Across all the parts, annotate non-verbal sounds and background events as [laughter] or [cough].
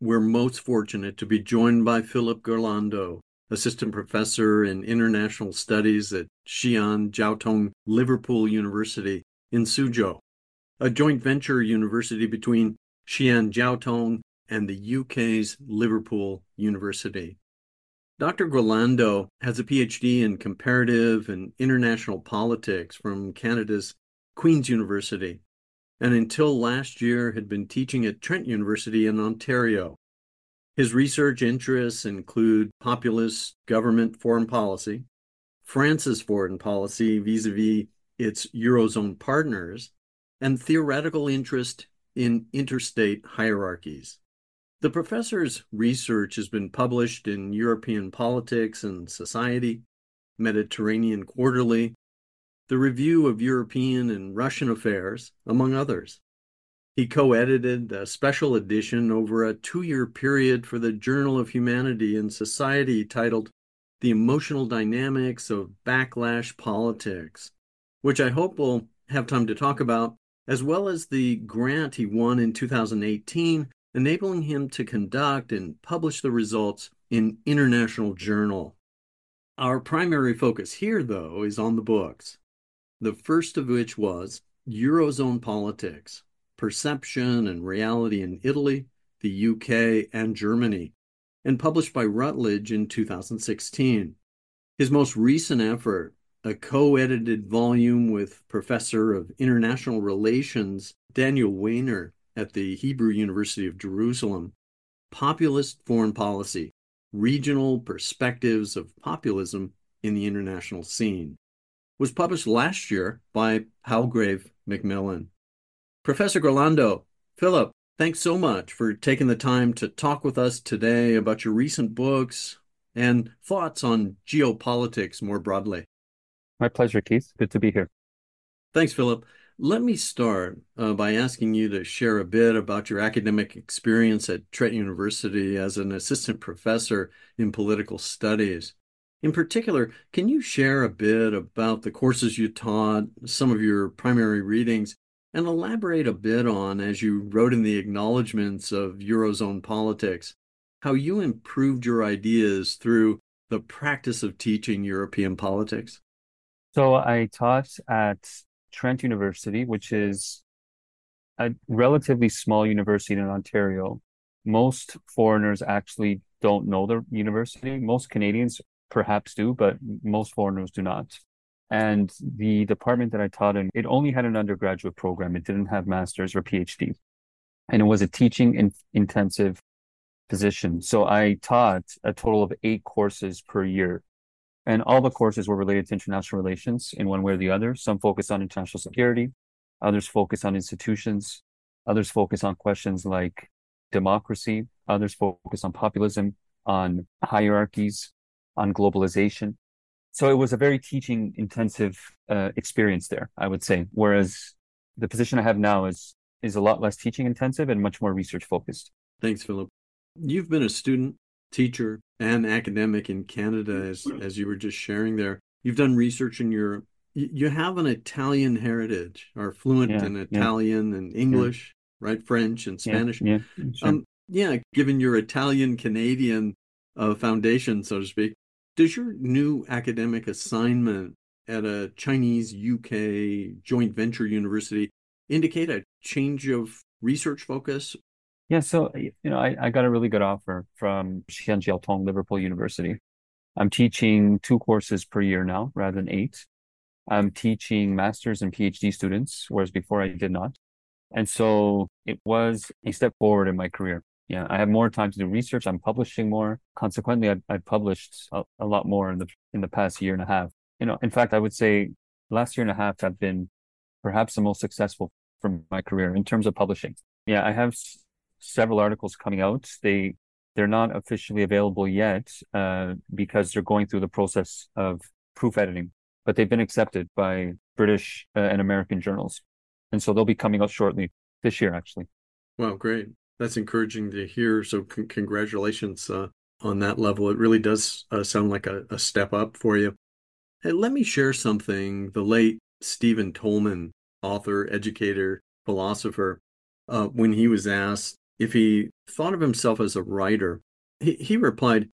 we're most fortunate to be joined by Philip Giurlando, assistant professor in international studies at Xi'an Jiaotong Liverpool University in Suzhou, a joint venture university between Xi'an Jiaotong and the UK's Liverpool University. Dr. Giurlando has a PhD in comparative and international politics from Canada's Queen's University, and until last year had been teaching at Trent University in Ontario. His research interests include populist government foreign policy, France's foreign policy vis a vis its Eurozone partners, and theoretical interest in interstate hierarchies. The professor's research has been published in European Politics and Society, Mediterranean Quarterly, the Review of European and Russian Affairs, among others. He co edited a special edition over a two year period for the Journal of Humanity and Society titled The Emotional Dynamics of Backlash Politics, which I hope we'll have time to talk about, as well as the grant he won in 2018, enabling him to conduct and publish the results in International Journal. Our primary focus here, though, is on the books the first of which was Eurozone Politics Perception and Reality in Italy, the UK, and Germany, and published by Routledge in 2016. His most recent effort, a co edited volume with Professor of International Relations Daniel Wajner at the Hebrew University of Jerusalem, Populist Foreign Policy Regional Perspectives of Populism in the International Scene was published last year by Palgrave Macmillan. Professor Giurlando, Philip, thanks so much for taking the time to talk with us today about your recent books and thoughts on geopolitics more broadly. My pleasure, Keith. Good to be here. Thanks, Philip. Let me start uh, by asking you to share a bit about your academic experience at Trent University as an assistant professor in political studies. In particular, can you share a bit about the courses you taught, some of your primary readings, and elaborate a bit on, as you wrote in the acknowledgments of Eurozone politics, how you improved your ideas through the practice of teaching European politics? So I taught at Trent University, which is a relatively small university in Ontario. Most foreigners actually don't know the university. Most Canadians perhaps do, but most foreigners do not. And the department that I taught in, it only had an undergraduate program. It didn't have master's or PhD. And it was a teaching in, intensive position. So I taught a total of eight courses per year. And all the courses were related to international relations in one way or the other. Some focused on international security, others focused on institutions, others focused on questions like democracy, Others focus on populism, on hierarchies, on globalization. So it was a very teaching intensive uh, experience there, I would say. Whereas the position I have now is is a lot less teaching intensive and much more research focused. Thanks, Philip. You've been a student, teacher, and academic in Canada, as as you were just sharing there. You've done research in Europe. You have an Italian heritage, are fluent Yeah, in yeah. Italian and English, right? French and Yeah, Spanish. yeah, sure. Um, yeah, given your Italian Canadian uh, foundation, so to speak, does your new academic assignment at a Chinese UK joint venture university indicate a change of research focus? Yeah, so you know, I, I got a really good offer from Xianjiao Liverpool University. I'm teaching two courses per year now rather than eight. I'm teaching master's and PhD students, whereas before I did not. And so it was a step forward in my career. Yeah, I have more time to do research. I'm publishing more. Consequently, I've, I've published a, a lot more in the in the past year and a half. You know, in fact, I would say last year and a half have been perhaps the most successful from my career in terms of publishing. Yeah, I have s- several articles coming out. They they're not officially available yet uh, because they're going through the process of proof editing, but they've been accepted by British uh, and American journals, and so they'll be coming out shortly this year, actually. Wow, great. That's encouraging to hear. So, con- congratulations uh, on that level. It really does uh, sound like a, a step up for you. Hey, let me share something the late Stephen Toulmin, author, educator, philosopher, uh, when he was asked if he thought of himself as a writer, he, he replied,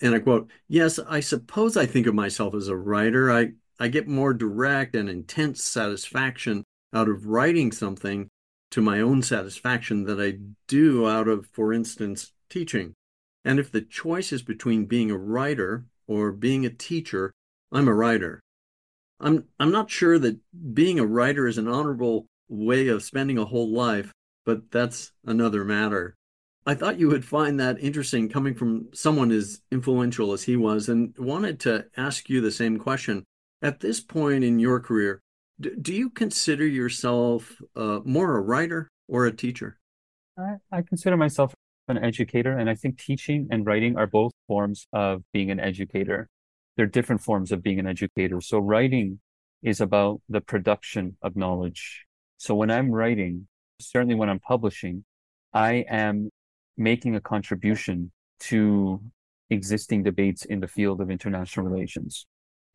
and I quote, Yes, I suppose I think of myself as a writer. I, I get more direct and intense satisfaction out of writing something to my own satisfaction that I do out of, for instance, teaching. And if the choice is between being a writer or being a teacher, I'm a writer. I'm I'm not sure that being a writer is an honorable way of spending a whole life, but that's another matter. I thought you would find that interesting coming from someone as influential as he was, and wanted to ask you the same question. At this point in your career, do, do you consider yourself uh, more a writer or a teacher? I, I consider myself an educator, and I think teaching and writing are both forms of being an educator. They're different forms of being an educator. So writing is about the production of knowledge. So when I'm writing, certainly when I'm publishing, I am making a contribution to existing debates in the field of international relations.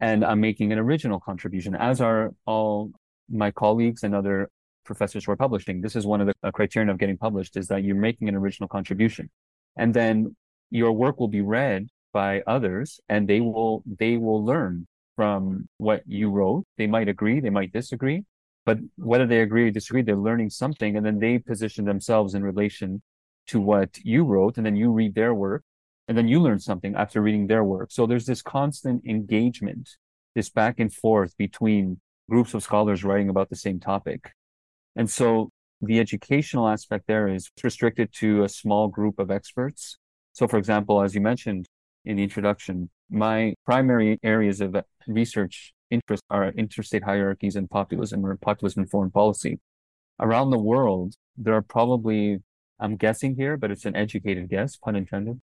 And I'm making an original contribution, as are all my colleagues and other professors who are publishing. This is one of the criterion of getting published is that you're making an original contribution. And then your work will be read by others and they will they will learn from what you wrote. They might agree, they might disagree, but whether they agree or disagree, they're learning something and then they position themselves in relation to what you wrote and then you read their work and then you learn something after reading their work. So there's this constant engagement, this back and forth between groups of scholars writing about the same topic. And so the educational aspect there is restricted to a small group of experts. So, for example, as you mentioned in the introduction, my primary areas of research interest are interstate hierarchies and populism or populism and foreign policy. Around the world, there are probably, I'm guessing here, but it's an educated guess, pun intended,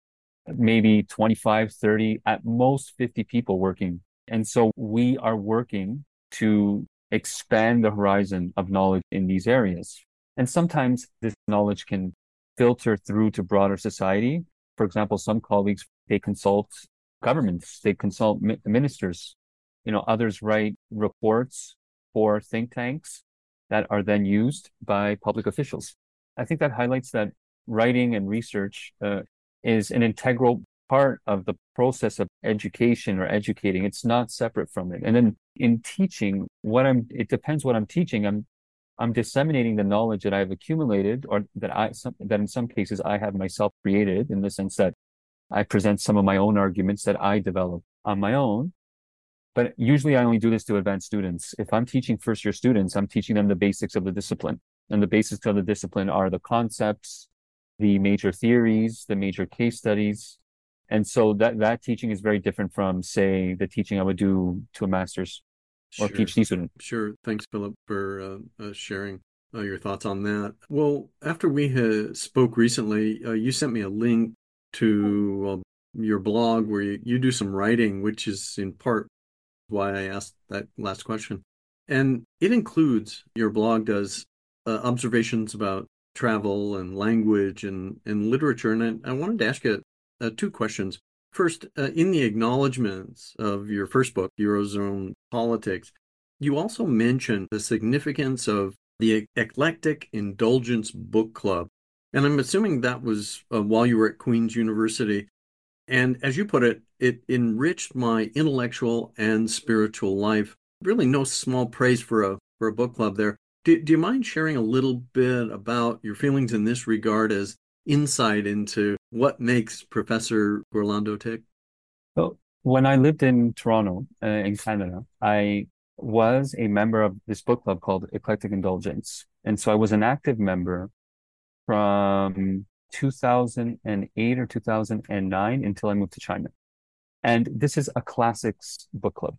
maybe 25, 30, at most 50 people working. And so we are working to expand the horizon of knowledge in these areas. And sometimes this knowledge can filter through to broader society. For example, some colleagues, they consult governments, they consult mi- ministers. You know, others write reports for think tanks that are then used by public officials. I think that highlights that writing and research uh, is an integral part of the process of education or educating. It's not separate from it. And then in teaching, what I'm, it depends what I'm teaching. I'm, I'm disseminating the knowledge that I've accumulated or that I, some, that in some cases I have myself created in the sense that I present some of my own arguments that I develop on my own. But usually I only do this to advanced students. If I'm teaching first year students, I'm teaching them the basics of the discipline. And the basics of the discipline are the concepts, the major theories, the major case studies. And so that, that teaching is very different from, say, the teaching I would do to a master's or Sure. PhD student. Sure. Thanks, Philip, for uh, uh, sharing. uh, your thoughts on that. Well, after we spoke recently, uh, you sent me a link to uh, your blog where you, you do some writing, which is in part why I asked that last question. And it includes your blog does uh, observations about travel and language and, and literature. And I, I wanted to ask you uh, two questions. First, uh, in the acknowledgments of your first book, Eurozone Politics, you also mentioned the significance of the Eclectic Indulgence Book Club. And I'm assuming that was uh, while you were at Queen's University. And as you put it, it enriched my intellectual and spiritual life. Really, no small praise for a for a book club there. Do, do you mind sharing a little bit about your feelings in this regard as insight into what makes Professor Giurlando tick? Well, when I lived in Toronto, uh, in Canada, I was a member of this book club called Eclectic Indulgence. And so I was an active member from 2008 or 2009 until I moved to China. And this is a classics book club.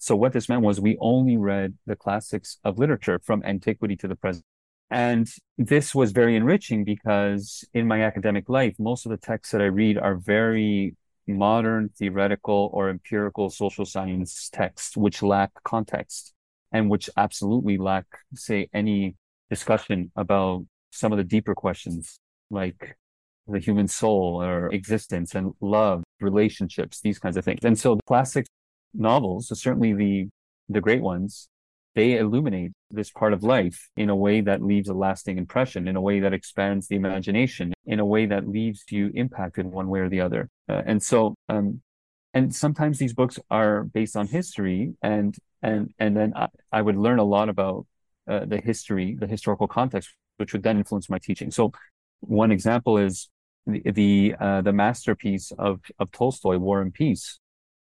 So what this meant was we only read the classics of literature from antiquity to the present. And this was very enriching because in my academic life, most of the texts that I read are very modern theoretical or empirical social science texts, which lack context and which absolutely lack, say, any discussion about some of the deeper questions like the human soul or existence and love, relationships, these kinds of things. And so the classic novels, certainly the the great ones, they illuminate this part of life in a way that leaves a lasting impression, in a way that expands the imagination, in a way that leaves you impacted one way or the other. Uh, and so, um, and sometimes these books are based on history, and and and then I, I would learn a lot about uh, the history, the historical context, which would then influence my teaching. So, one example is the the, uh, the masterpiece of of Tolstoy, War and Peace,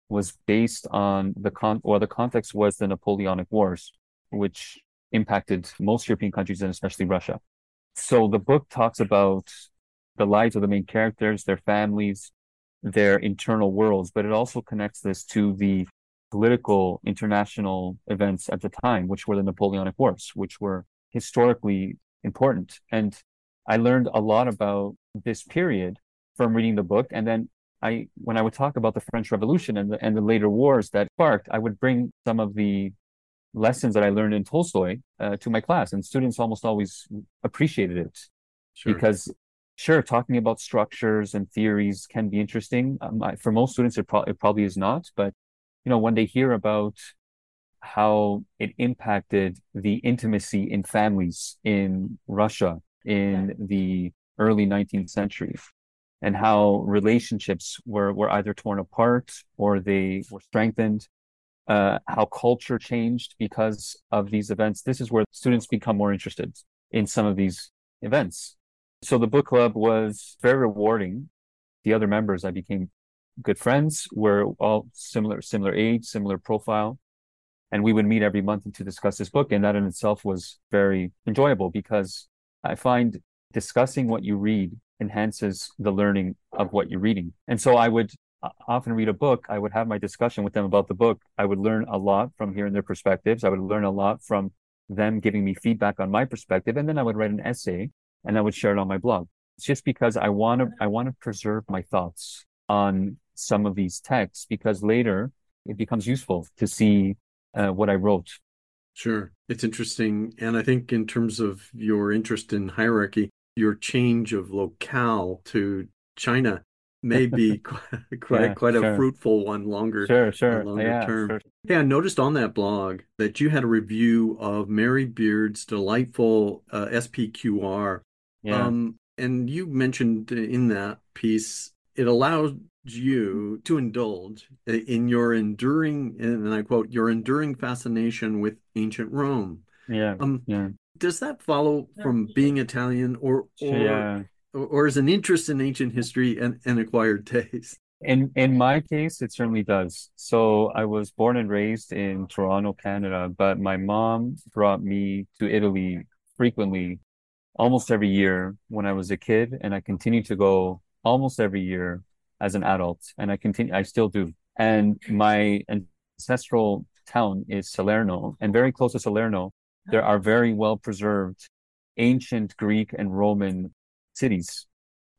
was based on the con or the context was the Napoleonic Wars, which impacted most European countries and especially Russia. So the book talks about the lives of the main characters, their families, their internal worlds, but it also connects this to the political international events at the time, which were the Napoleonic Wars, which were historically important. And I learned a lot about this period from reading the book. And then I, when I would talk about the French Revolution and the, and the later wars that sparked, I would bring some of the lessons that I learned in Tolstoy uh, to my class, and students almost always appreciated it sure. because, sure, talking about structures and theories can be interesting. Um, I, for most students, it, pro- it probably is not, but you know, when they hear about how it impacted the intimacy in families in Russia in the early 19th century, and how relationships were, were either torn apart or they were strengthened, uh, how culture changed because of these events. This is where students become more interested in some of these events. So the book club was very rewarding. The other members I became good friends. We're all similar, similar age, similar profile. And we would meet every month to discuss this book. And that in itself was very enjoyable because I find discussing what you read enhances the learning of what you're reading. And so I would uh, often read a book. I would have my discussion with them about the book. I would learn a lot from hearing their perspectives. I would learn a lot from them giving me feedback on my perspective. And then I would write an essay and I would share it on my blog. It's just because I want to, I want to preserve my thoughts on some of these texts because later it becomes useful to see uh, what I wrote. Sure. It's interesting. And I think in terms of your interest in hierarchy, your change of locale to China may be [laughs] quite quite, yeah, quite sure. a fruitful one longer sure sure longer yeah, term sure. hey i noticed on that blog that you had a review of mary beard's delightful uh, spqr yeah. Um, and you mentioned in that piece it allows you to indulge in your enduring and i quote your enduring fascination with ancient rome yeah um yeah does that follow from being Italian or or, yeah. or, or is an interest in ancient history and an acquired taste? In in my case, it certainly does. So I was born and raised in Toronto, Canada, but my mom brought me to Italy frequently, almost every year when I was a kid, and I continue to go almost every year as an adult, and I continue, I still do. And my ancestral town is Salerno, and very close to Salerno there are very well preserved ancient Greek and Roman cities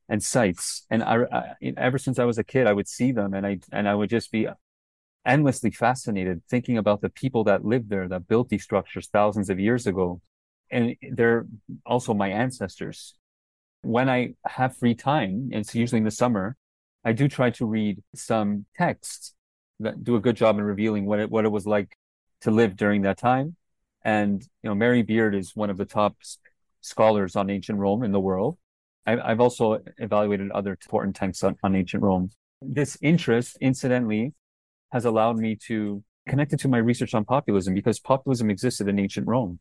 and sites. And I, I, ever since I was a kid, I would see them and I and I would just be endlessly fascinated thinking about the people that lived there that built these structures thousands of years ago. And they're also my ancestors. When I have free time, and it's usually in the summer, I do try to read some texts that do a good job in revealing what it what it was like to live during that time. And you know, Mary Beard is one of the top scholars on ancient Rome in the world. I, have also evaluated other important texts on, on ancient Rome. This interest, incidentally, has allowed me to connect it to my research on populism because populism existed in ancient Rome.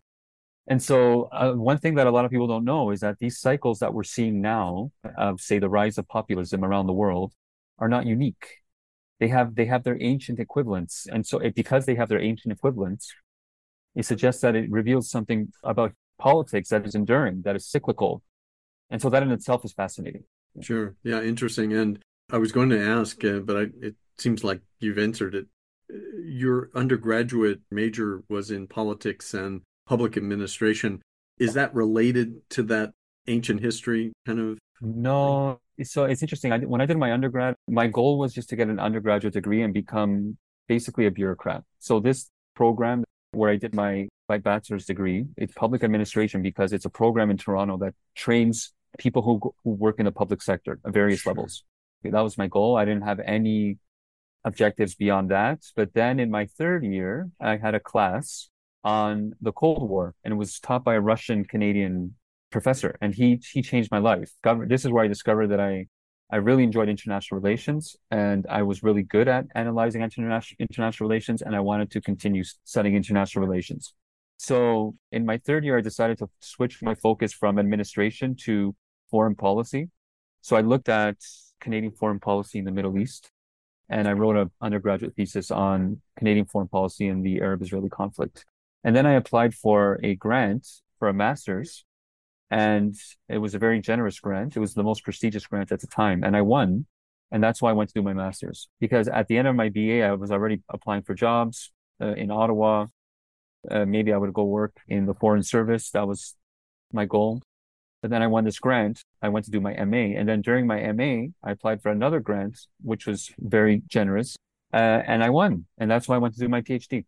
And so, uh, one thing that a lot of people don't know is that these cycles that we're seeing now of, say, the rise of populism around the world are not unique. They have they have their ancient equivalents, and so it, because they have their ancient equivalents, it suggests that it reveals something about politics that is enduring, that is cyclical, and so that in itself is fascinating. Sure, yeah, interesting. And I was going to ask, uh, but I, it seems like you've answered it. Your undergraduate major was in politics and public administration. Is that related to that ancient history kind of? No. So it's interesting. I, when I did my undergrad, my goal was just to get an undergraduate degree and become basically a bureaucrat. So this program where I did my my bachelor's degree, it's public administration because it's a program in Toronto that trains people who who work in the public sector at various sure. levels. That was my goal. I didn't have any objectives beyond that. But then in my third year, I had a class on the Cold War, and it was taught by a Russian Canadian professor, and he he changed my life. This is where I discovered that I I really enjoyed international relations, and I was really good at analyzing international international relations, and I wanted to continue studying international relations. So in my third year, I decided to switch my focus from administration to foreign policy. So I looked at Canadian foreign policy in the Middle East, and I wrote an undergraduate thesis on Canadian foreign policy and the Arab-Israeli conflict. And then I applied for a grant for a master's, and it was a very generous grant. It was the most prestigious grant at the time, and I won. And that's why I went to do my master's because at the end of my BA, I was already applying for jobs uh, in Ottawa. Uh, maybe I would go work in the foreign service. That was my goal. But then I won this grant. I went to do my MA. And then during my MA, I applied for another grant, which was very generous. Uh, and I won. And that's why I went to do my PhD.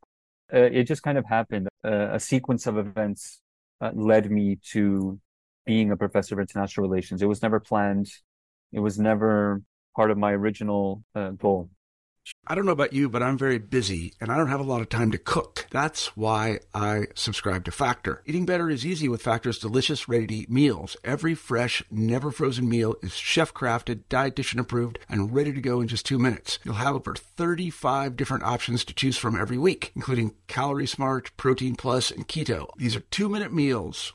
Uh, it just kind of happened. Uh, a sequence of events uh, led me to being a professor of international relations. It was never planned. It was never part of my original uh, goal. I don't know about you, but I'm very busy and I don't have a lot of time to cook. That's why I subscribe to Factor. Eating better is easy with Factor's delicious, ready to eat meals. Every fresh, never frozen meal is chef crafted, dietitian approved, and ready to go in just two minutes. You'll have over 35 different options to choose from every week, including Calorie Smart, Protein Plus, and Keto. These are two minute meals.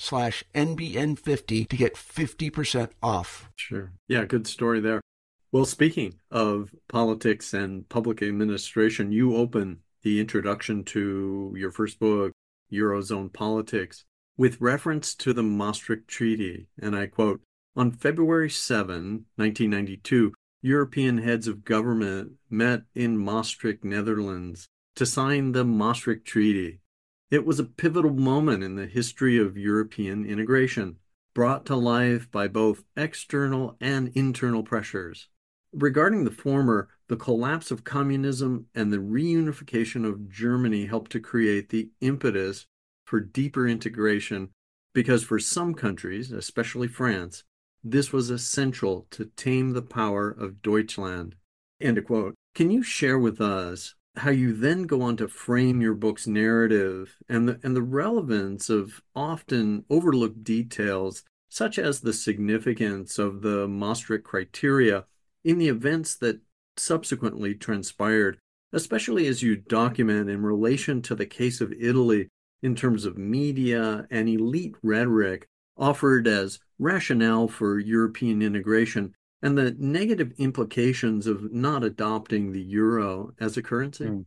slash NBN50 to get 50% off. Sure. Yeah, good story there. Well, speaking of politics and public administration, you open the introduction to your first book, Eurozone Politics, with reference to the Maastricht Treaty. And I quote On February 7, 1992, European heads of government met in Maastricht, Netherlands, to sign the Maastricht Treaty, it was a pivotal moment in the history of European integration, brought to life by both external and internal pressures. Regarding the former, the collapse of communism and the reunification of Germany helped to create the impetus for deeper integration because for some countries, especially France, this was essential to tame the power of Deutschland. End quote. Can you share with us how you then go on to frame your book's narrative and the, and the relevance of often overlooked details, such as the significance of the Maastricht criteria in the events that subsequently transpired, especially as you document in relation to the case of Italy in terms of media and elite rhetoric offered as rationale for European integration and the negative implications of not adopting the euro as a currency? Mm.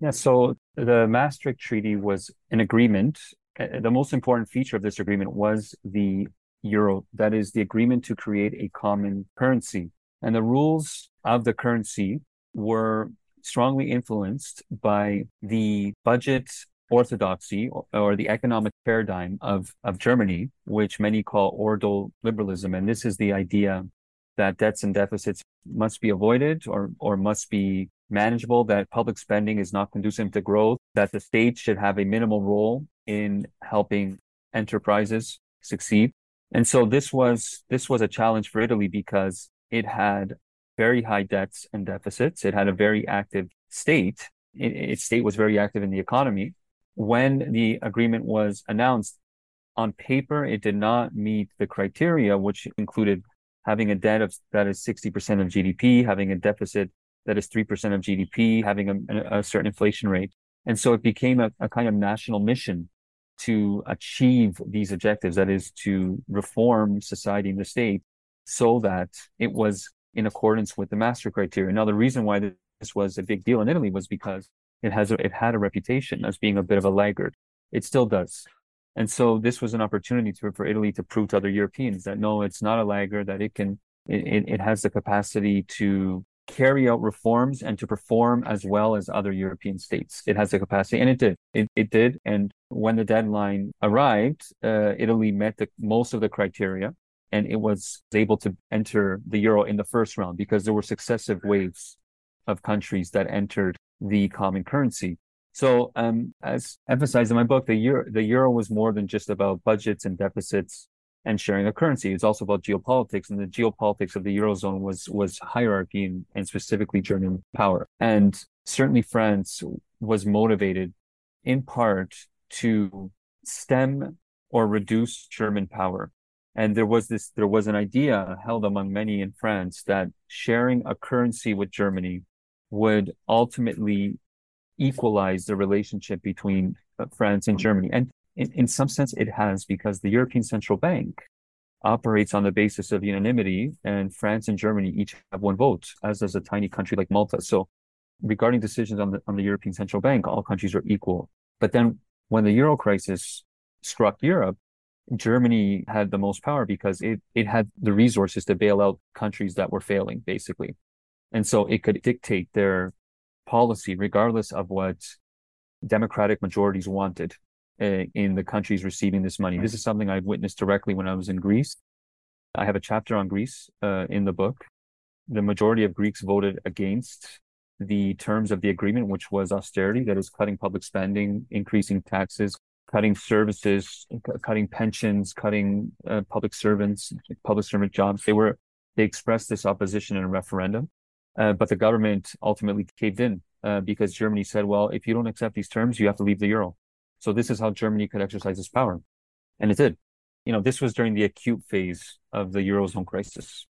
Yeah, so the Maastricht Treaty was an agreement. Uh, the most important feature of this agreement was the euro, that is, the agreement to create a common currency. And the rules of the currency were strongly influenced by the budget orthodoxy or, the economic paradigm of, of Germany, which many call ordoliberalism. And this is the idea that debts and deficits must be avoided or, or must be manageable, that public spending is not conducive to growth, that the state should have a minimal role in helping enterprises succeed. And so this was this was a challenge for Italy because it had very high debts and deficits. It had a very active state. It, its state was very active in the economy. When the agreement was announced, on paper, it did not meet the criteria, which included having a debt of that is 60% of GDP, having a deficit that is 3% of GDP, having a, a certain inflation rate. And so it became a, a kind of national mission to achieve these objectives, that is to reform society and the state so that it was in accordance with the master criteria. Now, the reason why this was a big deal in Italy was because it has a, it had a reputation as being a bit of a laggard. It still does. And so this was an opportunity to, for Italy to prove to other Europeans that no, it's not a lagger, that it can, it, it has the capacity to carry out reforms and to perform as well as other European states. It has the capacity, and it did. It, it did. And when the deadline arrived, uh, Italy met the, most of the criteria and it was able to enter the euro in the first round because there were successive waves of countries that entered the common currency. So, um, as emphasized in my book, the euro, the euro was more than just about budgets and deficits and sharing a currency. It's also about geopolitics, and the geopolitics of the eurozone was was hierarchy and, and specifically German power. And certainly, France was motivated in part to stem or reduce German power. And there was this, there was an idea held among many in France that sharing a currency with Germany would ultimately equalize the relationship between uh, France and Germany. And in, in some sense, it has because the European Central Bank operates on the basis of unanimity, and France and Germany each have one vote, as does a tiny country like Malta. So, regarding decisions on the on the European Central Bank, all countries are equal. But then, when the euro crisis struck Europe, Germany had the most power because it it had the resources to bail out countries that were failing, basically, and so it could dictate their policy, regardless of what democratic majorities wanted uh, in the countries receiving this money. This is something I've witnessed directly when I was in Greece. I have a chapter on Greece uh, in the book. The majority of Greeks voted against the terms of the agreement, which was austerity, that is cutting public spending, increasing taxes, cutting services, cutting pensions, cutting uh, public servants, public servant jobs. They were they expressed this opposition in a referendum. Uh, but the government ultimately caved in uh, because Germany said, well, if you don't accept these terms, you have to leave the euro. So this is how Germany could exercise its power. And it did. You know, this was during the acute phase of the Eurozone crisis.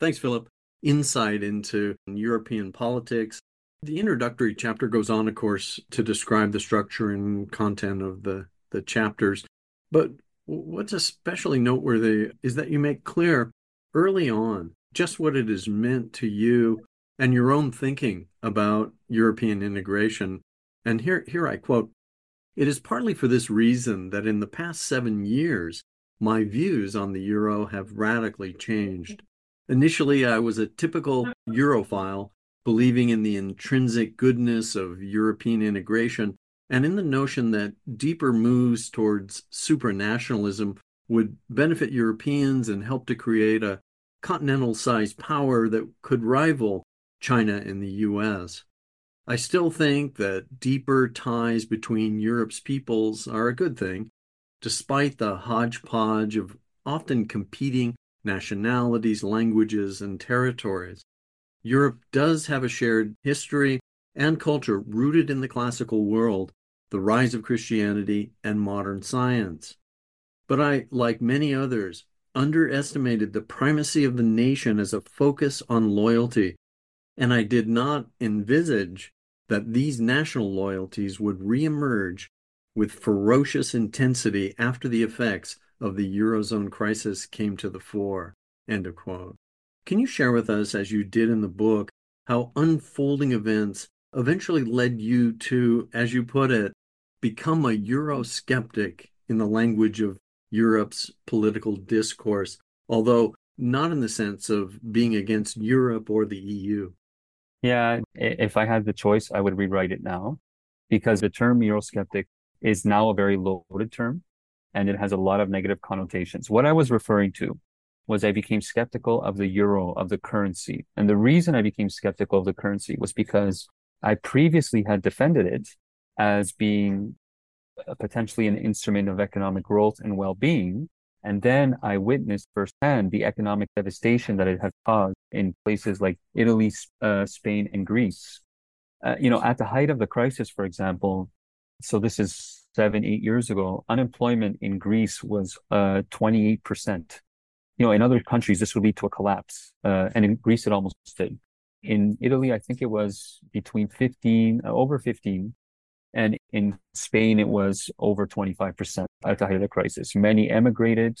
Thanks, Philip. Insight into European politics. The introductory chapter goes on, of course, to describe the structure and content of the, the chapters. But what's especially noteworthy is that you make clear early on just what it is meant to you and your own thinking about European integration. And here, here I quote It is partly for this reason that in the past seven years, my views on the euro have radically changed. Initially, I was a typical Europhile, believing in the intrinsic goodness of European integration and in the notion that deeper moves towards supranationalism would benefit Europeans and help to create a continental sized power that could rival China and the US. I still think that deeper ties between Europe's peoples are a good thing, despite the hodgepodge of often competing nationalities, languages, and territories. Europe does have a shared history and culture rooted in the classical world, the rise of Christianity, and modern science. But I, like many others, underestimated the primacy of the nation as a focus on loyalty And I did not envisage that these national loyalties would reemerge with ferocious intensity after the effects of the Eurozone crisis came to the fore. End of quote. Can you share with us, as you did in the book, how unfolding events eventually led you to, as you put it, become a Eurosceptic in the language of Europe's political discourse, although not in the sense of being against Europe or the EU? Yeah, if I had the choice, I would rewrite it now because the term Eurosceptic is now a very loaded term and it has a lot of negative connotations. What I was referring to was I became skeptical of the euro, of the currency. And the reason I became skeptical of the currency was because I previously had defended it as being uh, potentially an instrument of economic growth and well-being. And then I witnessed firsthand the economic devastation that it had caused in places like Italy, uh, Spain, and Greece. Uh, you know, at the height of the crisis, for example, so this is seven, eight years ago, unemployment in Greece was uh, 28%. You know, in other countries, this would lead to a collapse. Uh, and in Greece, it almost did. In Italy, I think it was between 15, uh, over 15. And in Spain, it was over 25% at the height of the crisis. Many emigrated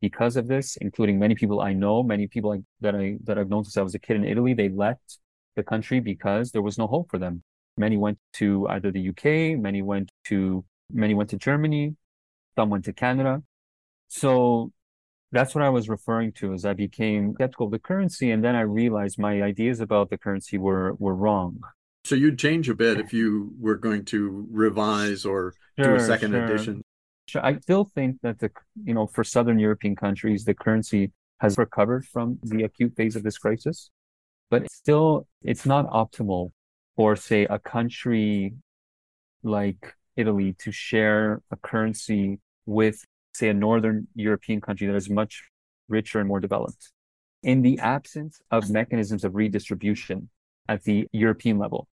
because of this, including many people I know, many people I, that I, that I've known since I was a kid in Italy. They left the country because there was no hope for them. Many went to either the UK, many went to, many went to Germany, some went to Canada. So that's what I was referring to as I became skeptical of the currency. And then I realized my ideas about the currency were, were wrong. So you'd change a bit if you were going to revise or sure, do a second sure. edition. Sure. I still think that the, you know, for Southern European countries, the currency has recovered from the acute phase of this crisis, but still it's not optimal for say a country like Italy to share a currency with say a northern European country that is much richer and more developed. In the absence of mechanisms of redistribution at the European level.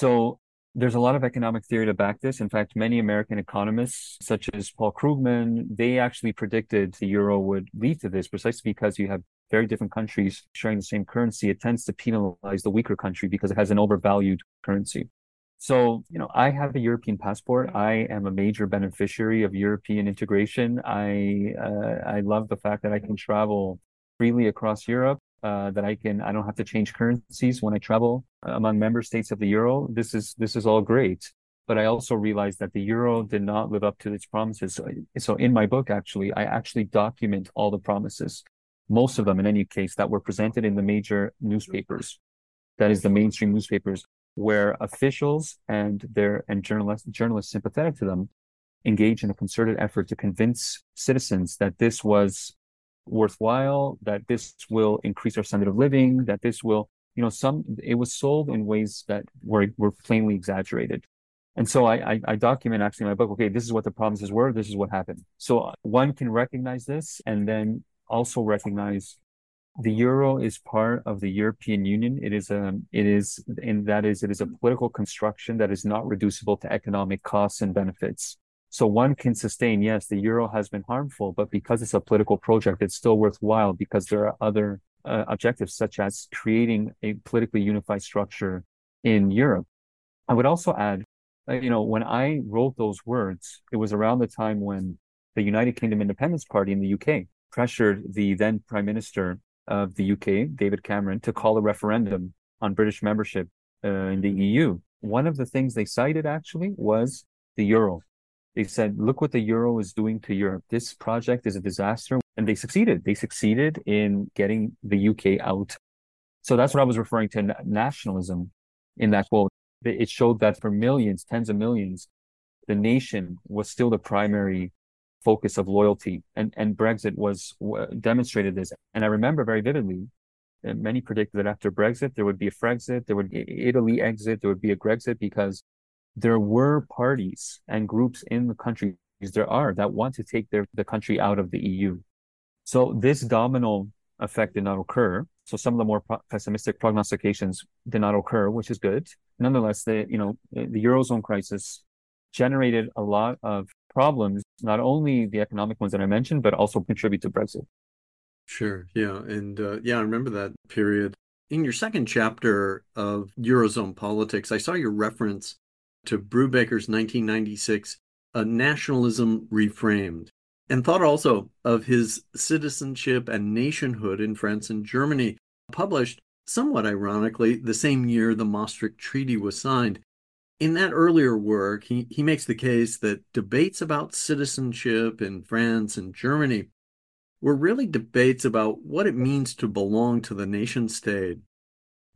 So there's a lot of economic theory to back this. In fact, many American economists, such as Paul Krugman, they actually predicted the euro would lead to this precisely because you have very different countries sharing the same currency. It tends to penalize the weaker country because it has an overvalued currency. So, you know, I have a European passport. I am a major beneficiary of European integration. I uh, I love the fact that I can travel freely across Europe. Uh, that I can I don't have to change currencies when I travel among member states of the euro. This is this is all great. But I also realized that the euro did not live up to its promises. So, so in my book, actually, I actually document all the promises, most of them in any case, that were presented in the major newspapers. That is the mainstream newspapers where officials and their and journalists journalists sympathetic to them engage in a concerted effort to convince citizens that this was worthwhile, that this will increase our standard of living, that this will, you know, some it was sold in ways that were were plainly exaggerated. And so I, I, I document actually in my book, okay, this is what the promises were, this is what happened. So uh, one can recognize this and then also recognize the euro is part of the European Union. It is a, it is, and that is, it is a political construction that is not reducible to economic costs and benefits. So one can sustain, yes, the euro has been harmful, but because it's a political project, it's still worthwhile because there are other uh, objectives, such as creating a politically unified structure in Europe. I would also add, uh, you know, when I wrote those words, it was around the time when the United Kingdom Independence Party in the UK pressured the then Prime Minister of the UK, David Cameron, to call a referendum on British membership uh, in the EU. One of the things they cited actually was the euro. They said, look what the euro is doing to Europe. This project is a disaster. And they succeeded. They succeeded in getting the UK out. So that's what I was referring to nationalism in that quote. It showed that for millions, tens of millions, the nation was still the primary focus of loyalty. And, and Brexit was demonstrated this. And I remember very vividly, many predicted that after Brexit, there would be a Frexit, there would be Italy exit, there would be a Grexit because there were parties and groups in the countries there are that want to take their, the country out of the EU. So this domino effect did not occur. So some of the more pro- pessimistic prognostications did not occur, which is good. Nonetheless, the you know the eurozone crisis generated a lot of problems, not only the economic ones that I mentioned, but also contribute to Brexit. Sure. Yeah. And uh, yeah, I remember that period. in your second chapter of Eurozone politics, I saw your reference to Brubaker's 1996 A Nationalism Reframed, and thought also of his Citizenship and Nationhood in France and Germany, published somewhat ironically the same year the Maastricht Treaty was signed. In that earlier work, he, he makes the case that debates about citizenship in France and Germany were really debates about what it means to belong to the nation state.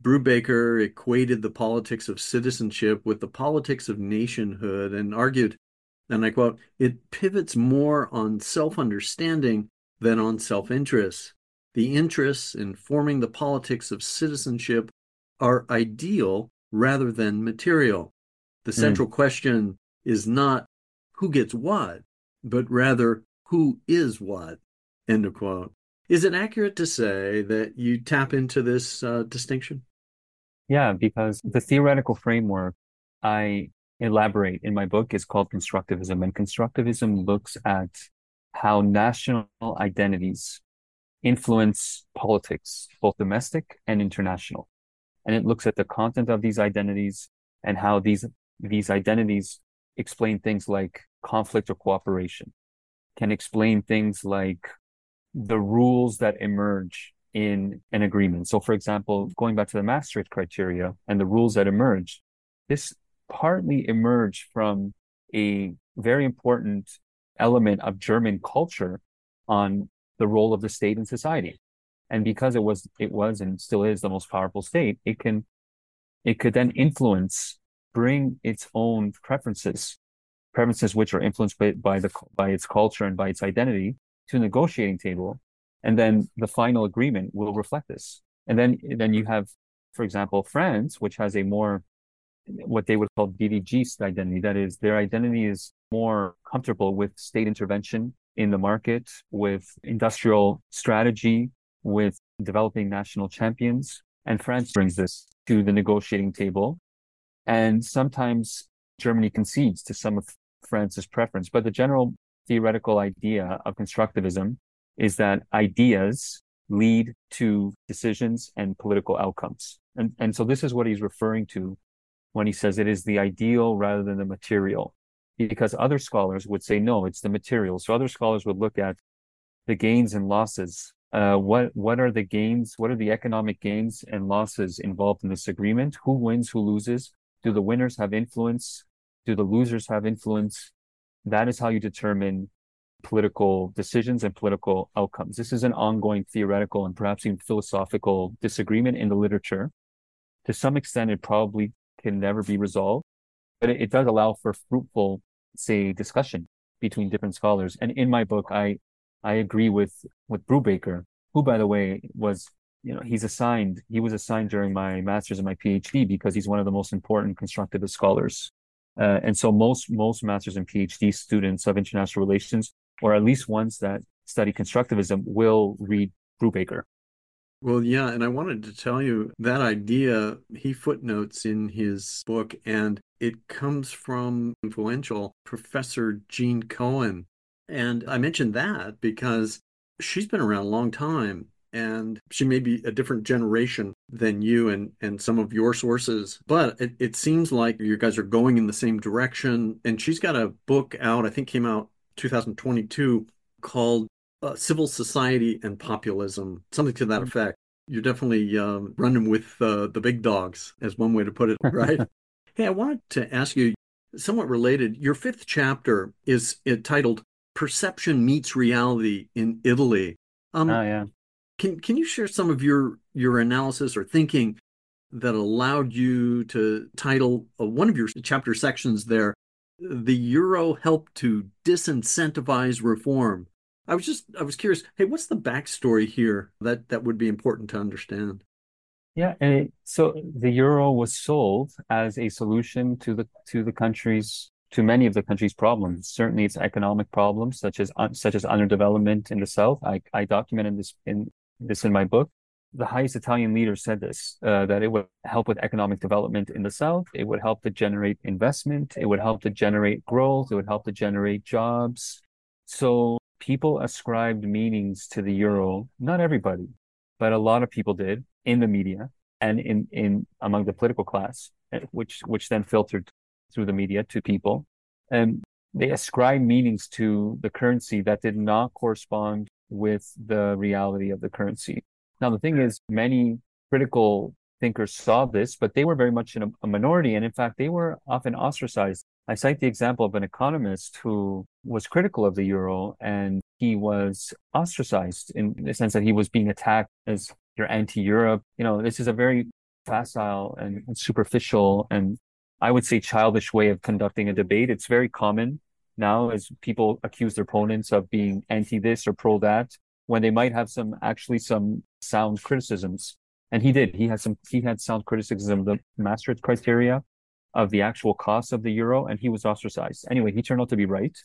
Brubaker equated the politics of citizenship with the politics of nationhood and argued, and I quote, it pivots more on self understanding than on self interest. The interests in forming the politics of citizenship are ideal rather than material. The hmm. central mm. question is not who gets what, but rather who is what. End of quote. Is it accurate to say that you tap into this uh, distinction? Yeah, because the theoretical framework I elaborate in my book is called constructivism, and constructivism looks at how national identities influence politics, both domestic and international. And it looks at the content of these identities and how these these identities explain things like conflict or cooperation, can explain things like the rules that emerge in an agreement. So, for example, going back to the Maastricht criteria and the rules that emerge, this partly emerged from a very important element of German culture on the role of the state in society. And because it was, it was and still is the most powerful state, it can, it could then influence, bring its own preferences, preferences which are influenced by, by the, by its culture and by its identity to a negotiating table, and then the final agreement will reflect this. And then then you have, for example, France, which has a more what they would call dirigiste identity. That is, their identity is more comfortable with state intervention in the market, with industrial strategy, with developing national champions. And France brings this to the negotiating table. And sometimes Germany concedes to some of France's preference. But the general theoretical idea of constructivism is that ideas lead to decisions and political outcomes. And, and so this is what he's referring to when he says it is the ideal rather than the material. Because other scholars would say, no, it's the material. So other scholars would look at the gains and losses. Uh, what, what are the gains? What are the economic gains and losses involved in this agreement? Who wins? Who loses? Do the winners have influence? Do the losers have influence? That is how you determine political decisions and political outcomes. This is an ongoing theoretical and perhaps even philosophical disagreement in the literature. To some extent, it probably can never be resolved, but it, it does allow for fruitful, say, discussion between different scholars. And in my book, I I agree with with Brubaker, who, by the way, was you know he's assigned he was assigned during my master's and my PhD because he's one of the most important constructivist scholars uh, and so most most masters and PhD students of international relations, or at least ones that study constructivism, will read Brubaker. Well, yeah, and I wanted to tell you that idea he footnotes in his book, and it comes from influential Professor Jean Cohen. And I mentioned that because she's been around a long time and she may be a different generation than you and and some of your sources but it, it seems like you guys are going in the same direction and she's got a book out i think came out 2022 called uh, civil society and populism something to that mm. effect you're definitely um, running with uh, the big dogs as one way to put it right [laughs] hey i wanted to ask you somewhat related your fifth chapter is titled perception meets reality in italy um, oh, yeah. Can can you share some of your your analysis or thinking that allowed you to title uh, one of your chapter sections there, "The Euro helped to disincentivize reform"? I was just I was curious. Hey, what's the backstory here that that would be important to understand? Yeah, and so the euro was sold as a solution to the to the country's to many of the country's problems. Certainly, its economic problems, such as such as underdevelopment in the south. I I documented this in this in my book. The highest Italian leader said this uh, that it would help with economic development in the South. It would help to generate investment. It would help to generate growth. It would help to generate jobs. So people ascribed meanings to the euro. Not everybody, but a lot of people did in the media. and in, in among the political class, eh, which which then filtered through the media to people. And they ascribed meanings to the currency that did not correspond with the reality of the currency. Now, the thing is, many critical thinkers saw this, but they were very much in a, a, minority. And in fact, they were often ostracized. I cite the example of an economist who was critical of the euro and he was ostracized in the sense that he was being attacked as you're anti-Europe. You know, this is a very facile and superficial and I would say childish way of conducting a debate. It's very common now as people accuse their opponents of being anti this or pro that when they might have some actually some sound criticisms. And he did. He had some he had sound criticism of the Maastricht criteria of the actual cost of the euro, and he was ostracized. Anyway, he turned out to be right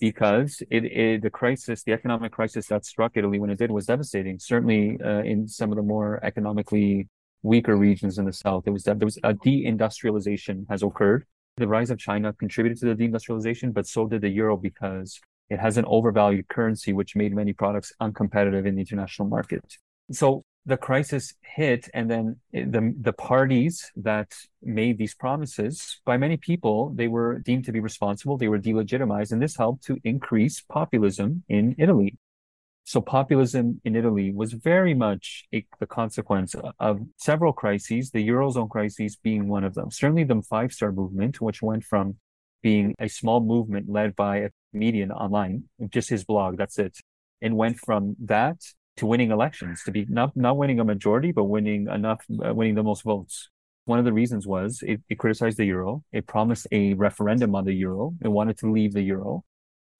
because it, it the crisis, the economic crisis that struck Italy when it did was devastating. Certainly uh, in some of the more economically weaker regions in the south, it was that there was a deindustrialization has occurred. The rise of China contributed to the deindustrialization, but so did the euro because it has an overvalued currency, which made many products uncompetitive in the international market. So the crisis hit, and then the the parties that made these promises, by many people, they were deemed to be responsible. They were delegitimized, and this helped to increase populism in Italy. So populism in Italy was very much a, the consequence of several crises, the Eurozone crisis being one of them. Certainly the Five Star Movement, which went from being a small movement led by a comedian online, just his blog, that's it, and went from that to winning elections, to be not, not winning a majority, but winning enough, uh, winning the most votes. One of the reasons was it, it criticized the euro. It promised a referendum on the euro. It wanted to leave the euro.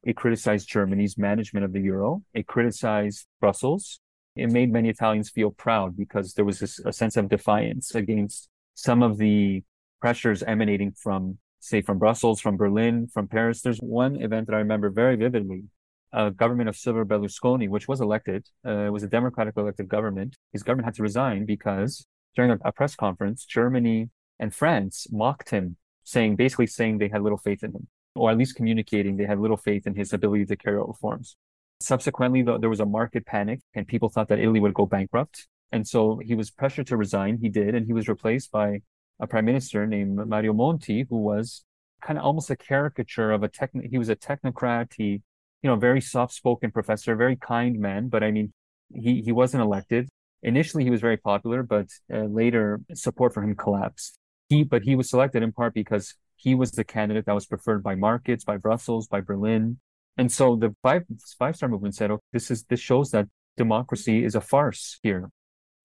It criticized Germany's management of the euro. It criticized Brussels. It made many Italians feel proud because there was this, a sense of defiance against some of the pressures emanating from, say, from Brussels, from Berlin, from Paris. There's one event that I remember very vividly a government of Silvio Berlusconi, which was elected. Uh, it was a democratically elected government. His government had to resign because during a, a, press conference, Germany and France mocked him, saying basically saying they had little faith in him, or at least communicating they had little faith in his ability to carry out reforms. Subsequently, though, there was a market panic, and people thought that Italy would go bankrupt. And so he was pressured to resign. He did, and he was replaced by a prime minister named Mario Monti, who was kind of almost a caricature of a tech. He was a technocrat. He you know, very soft-spoken professor, very kind man. But I mean, he he wasn't elected. Initially, he was very popular, but uh, later support for him collapsed. He but he was selected in part because he was the candidate that was preferred by markets, by Brussels, by Berlin, and so the five five star movement said, "Okay, this is this shows that democracy is a farce here.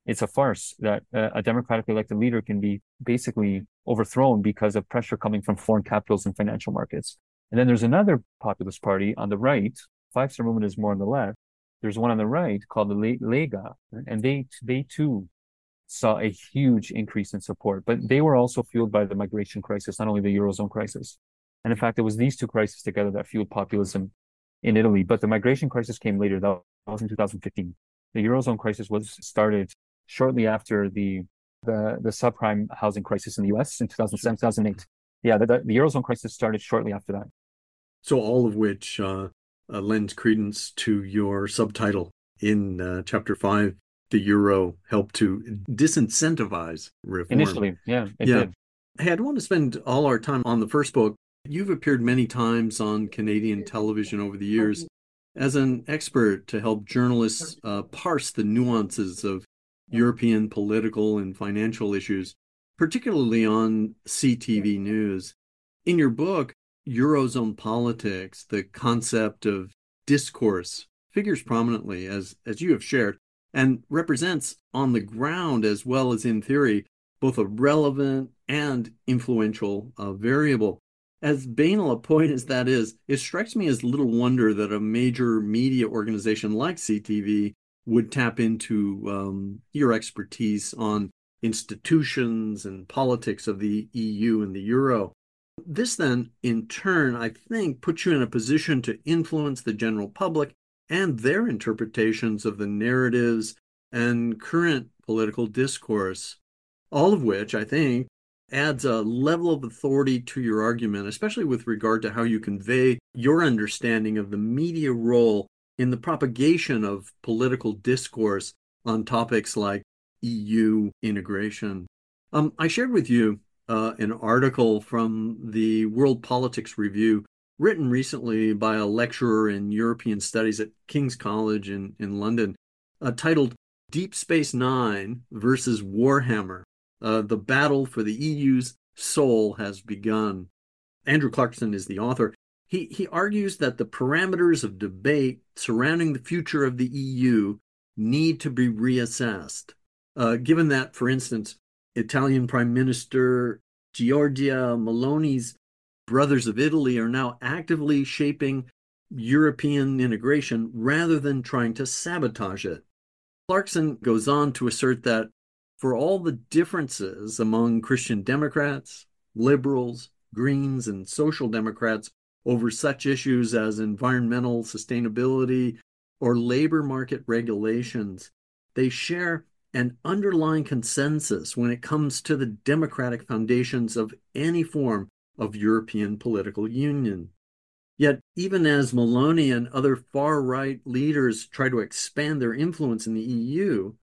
It's a farce that uh, a democratically elected leader can be basically overthrown because of pressure coming from foreign capitals and financial markets." And then there's another populist party on the right. Five Star Movement is more on the left. There's one on the right called the Lega, and they they too saw a huge increase in support. But they were also fueled by the migration crisis, not only the eurozone crisis. And in fact, it was these two crises together that fueled populism in Italy. But the migration crisis came later. That was in 2015. The eurozone crisis was started shortly after the the, the subprime housing crisis in the U.S. in 2007, 2008. Yeah, the, the eurozone crisis started shortly after that. So, all of which uh, uh, lends credence to your subtitle in uh, chapter five. The euro helped to disincentivize reform. Initially, yeah, yeah. Did. Hey, I don't want to spend all our time on the first book. You've appeared many times on Canadian television over the years as an expert to help journalists uh, parse the nuances of European political and financial issues, particularly on CTV News. In your book, Eurozone politics, the concept of discourse figures prominently as, as you have shared and represents on the ground as well as in theory both a relevant and influential uh, variable. As banal a point as that is, it strikes me as little wonder that a major media organization like CTV would tap into um, your expertise on institutions and politics of the EU and the Euro. This then, in turn, I think, puts you in a position to influence the general public and their interpretations of the narratives and current political discourse, all of which I think adds a level of authority to your argument, especially with regard to how you convey your understanding of the media role in the propagation of political discourse on topics like EU integration. Um, I shared with you uh, an article from the World Politics Review written recently by a lecturer in European Studies at King's College in, in London, uh, titled Deep Space Nine versus Warhammer uh, The Battle for the EU's Soul Has Begun. Andrew Clarkson is the author. He, he argues that the parameters of debate surrounding the future of the EU need to be reassessed. Uh, given that, for instance, Italian Prime Minister Giorgia Meloni's brothers of Italy are now actively shaping European integration rather than trying to sabotage it. Clarkson goes on to assert that for all the differences among Christian Democrats, liberals, Greens, and Social Democrats over such issues as environmental sustainability or labor market regulations, they share an underlying consensus when it comes to the democratic foundations of any form of European political union. Yet, even as Meloni and other far right leaders try to expand their influence in the EU,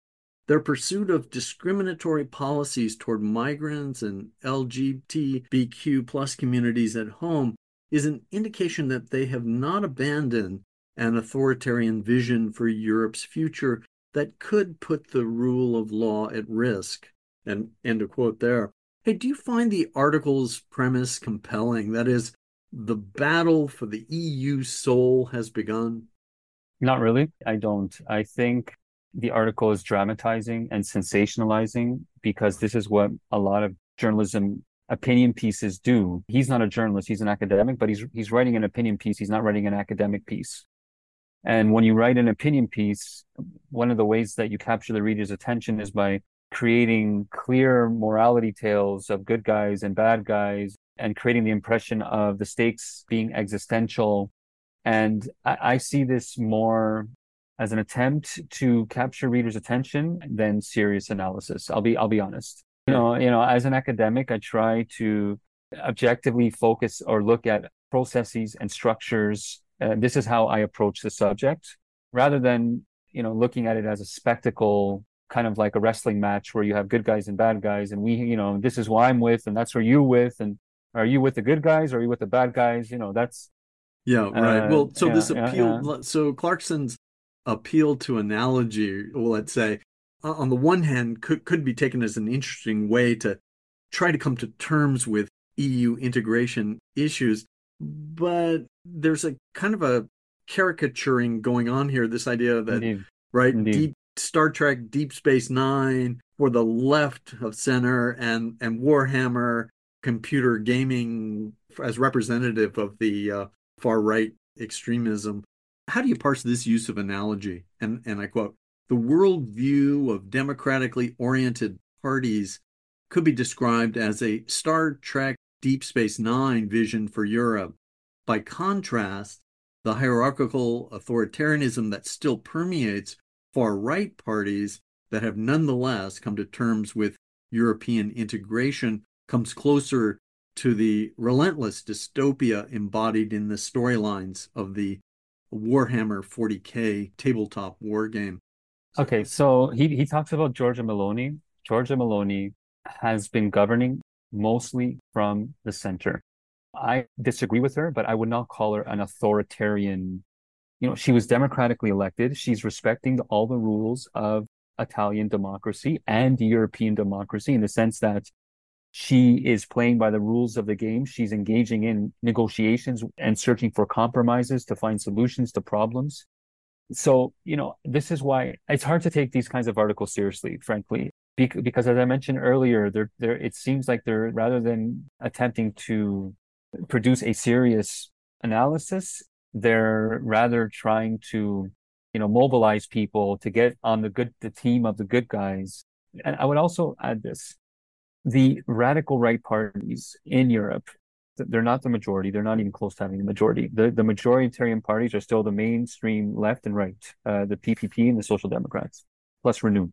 their pursuit of discriminatory policies toward migrants and LGBTQ plus communities at home is an indication that they have not abandoned an authoritarian vision for Europe's future that could put the rule of law at risk. And end of quote there. Hey, do you find the article's premise compelling? That is, the battle for the EU soul has begun? Not really. I don't. I think the article is dramatizing and sensationalizing because this is what a lot of journalism opinion pieces do. He's not a journalist, he's an academic, but he's he's writing an opinion piece, he's not writing an academic piece. And when you write an opinion piece, one of the ways that you capture the reader's attention is by creating clear morality tales of good guys and bad guys and creating the impression of the stakes being existential. And I, I see this more as an attempt to capture readers' attention than serious analysis. I'll be I'll be honest. You know, you know, as an academic, I try to objectively focus or look at processes and structures. Uh, this is how I approach the subject, rather than you know looking at it as a spectacle, kind of like a wrestling match where you have good guys and bad guys, and we, you know, this is who I'm with, and that's who you with, and are you with the good guys? Or are you with the bad guys? You know, that's yeah, right. Uh, well, so yeah, this yeah, appeal, yeah. so Clarkson's appeal to analogy, well, let's say, on the one hand, could could be taken as an interesting way to try to come to terms with EU integration issues, but there's a kind of a caricaturing going on here. This idea that Indeed. right, Indeed. deep Star Trek, Deep Space Nine for the left of center, and and Warhammer computer gaming as representative of the uh, far right extremism. How do you parse this use of analogy? And and I quote: "The worldview of democratically oriented parties could be described as a Star Trek Deep Space Nine vision for Europe. By contrast, the hierarchical authoritarianism that still permeates far right parties that have nonetheless come to terms with European integration comes closer to the relentless dystopia embodied in the storylines of the Warhammer 40k tabletop war game. Okay, so he, he talks about Giorgia Meloni. Giorgia Meloni has been governing mostly from the center. I disagree with her, but I would not call her an authoritarian. You know, she was democratically elected. She's respecting all the rules of Italian democracy and European democracy in the sense that she is playing by the rules of the game. She's engaging in negotiations and searching for compromises to find solutions to problems. So, you know, this is why it's hard to take these kinds of articles seriously, frankly, because as I mentioned earlier, they're, they're, it seems like they're rather than attempting to produce a serious analysis, they're rather trying to, you know, mobilize people to get on the good, the team of the good guys. And I would also add this the radical right parties in Europe, they're not the majority. They're not even close to having the majority. The the majoritarian parties are still the mainstream left and right, uh, the PPP and the Social Democrats, plus Renew.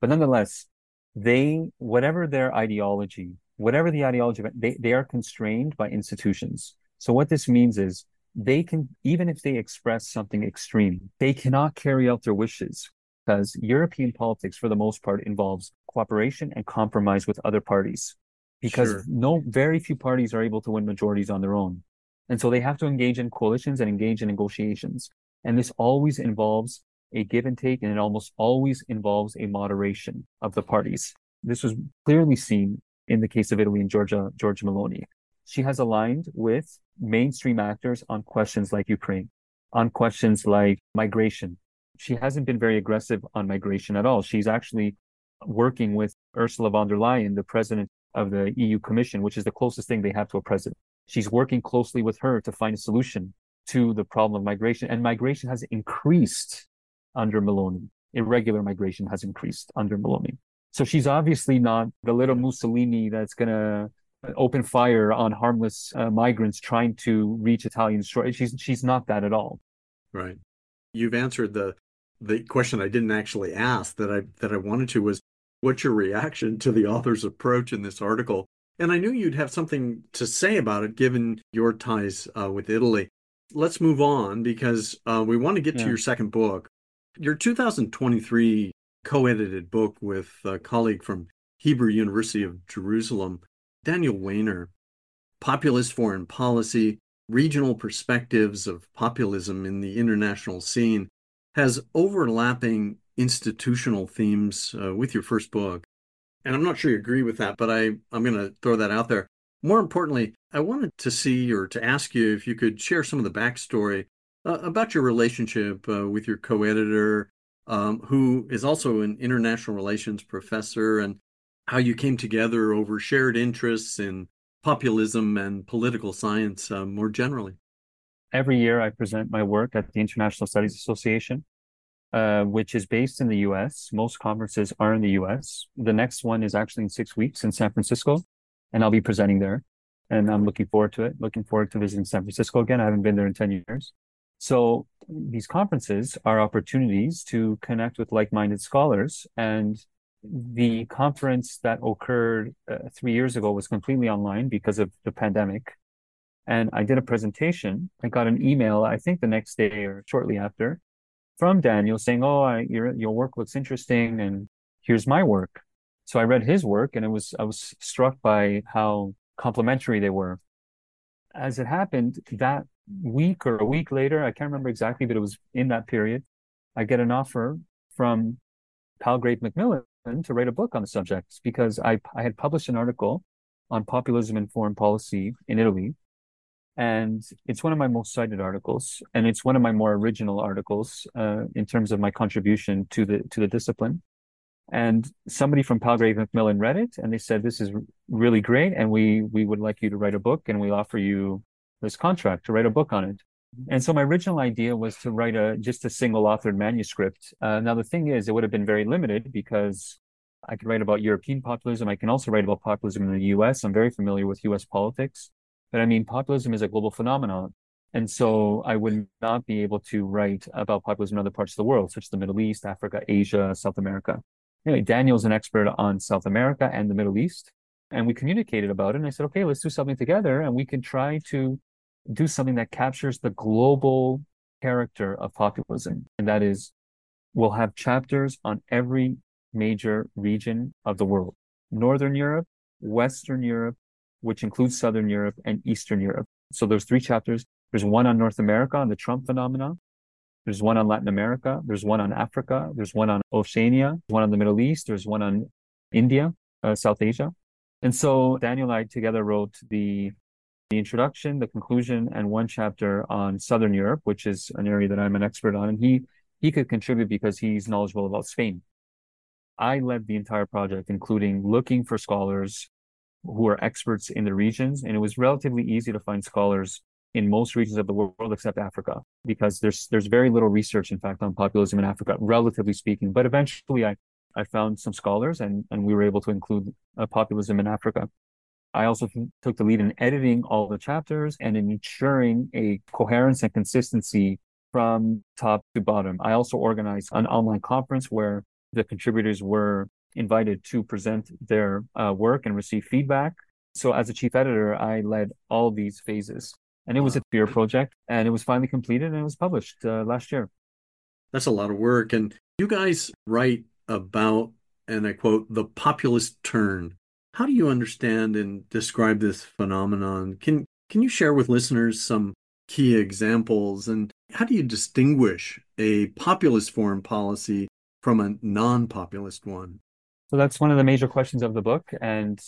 But nonetheless, they whatever their ideology, whatever the ideology, they they are constrained by institutions. So what this means is they can even if they express something extreme, they cannot carry out their wishes because European politics, for the most part, involves cooperation and compromise with other parties because Sure. no, very few parties are able to win majorities on their own. And so they have to engage in coalitions and engage in negotiations. And this always involves a give and take, and it almost always involves a moderation of the parties. This was clearly seen in the case of Italy and Giorgia, George Meloni. She has aligned with mainstream actors on questions like Ukraine, on questions like migration. She hasn't been very aggressive on migration at all. She's actually working with Ursula von der Leyen, the president of the EU Commission, which is the closest thing they have to a president. She's working closely with her to find a solution to the problem of migration. And migration has increased under Meloni. Irregular migration has increased under Meloni. So she's obviously not the little Mussolini that's going to open fire on harmless uh, migrants trying to reach Italian shore. She's she's not that at all. Right. You've answered the the question I didn't actually ask that I that I wanted to was what's your reaction to the author's approach in this article? And I knew you'd have something to say about it given your ties uh, with Italy. Let's move on because uh, we want to get Yeah. to your second book. Your 2023 co-edited book with a colleague from Hebrew University of Jerusalem, Daniel Wajner, Populist Foreign Policy, Regional Perspectives of Populism in the International Scene, has overlapping institutional themes uh, with your first book. And I'm not sure you agree with that, but I, I'm going to throw that out there. More importantly, I wanted to see or to ask you if you could share some of the backstory uh, about your relationship uh, with your co editor, um, who is also an international relations professor, and how you came together over shared interests in populism and political science uh, more generally. Every year I present my work at the International Studies Association, uh, which is based in the US. Most conferences are in the US. The next one is actually in six weeks in San Francisco, and I'll be presenting there. And I'm looking forward to it. Looking forward to visiting San Francisco again. I haven't been there in 10 years. So these conferences are opportunities to connect with like-minded scholars. And the conference that occurred uh, three years ago was completely online because of the pandemic. And I did a presentation. I got an email, I think the next day or shortly after, from Daniel saying, "Oh, I, your your work looks interesting, and here's my work." So I read his work, and it was I was struck by how complementary they were. As it happened, that week or a week later, I can't remember exactly, but it was in that period, I get an offer from Palgrave Macmillan to write a book on the subject because I I had published an article on populism and foreign policy in Italy. And it's one of my most cited articles, and it's one of my more original articles uh, in terms of my contribution to the to the discipline. And somebody from Palgrave Macmillan read it, and they said, "This is really great, and we we would like you to write a book, and we offer you this contract to write a book on it." And so my original idea was to write a just a single authored manuscript. Uh, now the thing is, it would have been very limited because I could write about European populism. I can also write about populism in the U.S. I'm very familiar with U.S. politics. But I mean, populism is a global phenomenon. And so I would not be able to write about populism in other parts of the world, such as the Middle East, Africa, Asia, South America. Anyway, Daniel's an expert on South America and the Middle East. And we communicated about it. And I said, okay, let's do something together. And we can try to do something that captures the global character of populism. And that is, we'll have chapters on every major region of the world Northern Europe, Western Europe, which includes Southern Europe and Eastern Europe. So there's three chapters. There's one on North America on the Trump phenomenon. There's one on Latin America. There's one on Africa. There's one on Oceania. One on the Middle East. There's one on India, uh, South Asia. And so Daniel and I together wrote the the introduction, the conclusion, and one chapter on Southern Europe, which is an area that I'm an expert on. And he he could contribute because he's knowledgeable about Spain. I led the entire project, including looking for scholars who are experts in the regions. And it was relatively easy to find scholars in most regions of the world except Africa, because there's there's very little research, in fact, on populism in Africa, relatively speaking. But eventually I, I found some scholars and, and we were able to include uh, populism in Africa. I also took the lead in editing all the chapters and in ensuring a coherence and consistency from top to bottom. I also organized an online conference where the contributors were invited to present their uh, work and receive feedback. So as a chief editor, I led all these phases. And it was a peer project and it was finally completed and it was published uh, last year. That's a lot of work. And You guys write about, and I quote, the populist turn. How do you understand and describe this phenomenon? Can can you share with listeners some key examples and how do you distinguish a populist foreign policy from a non-populist one? So that's one of the major questions of the book. And,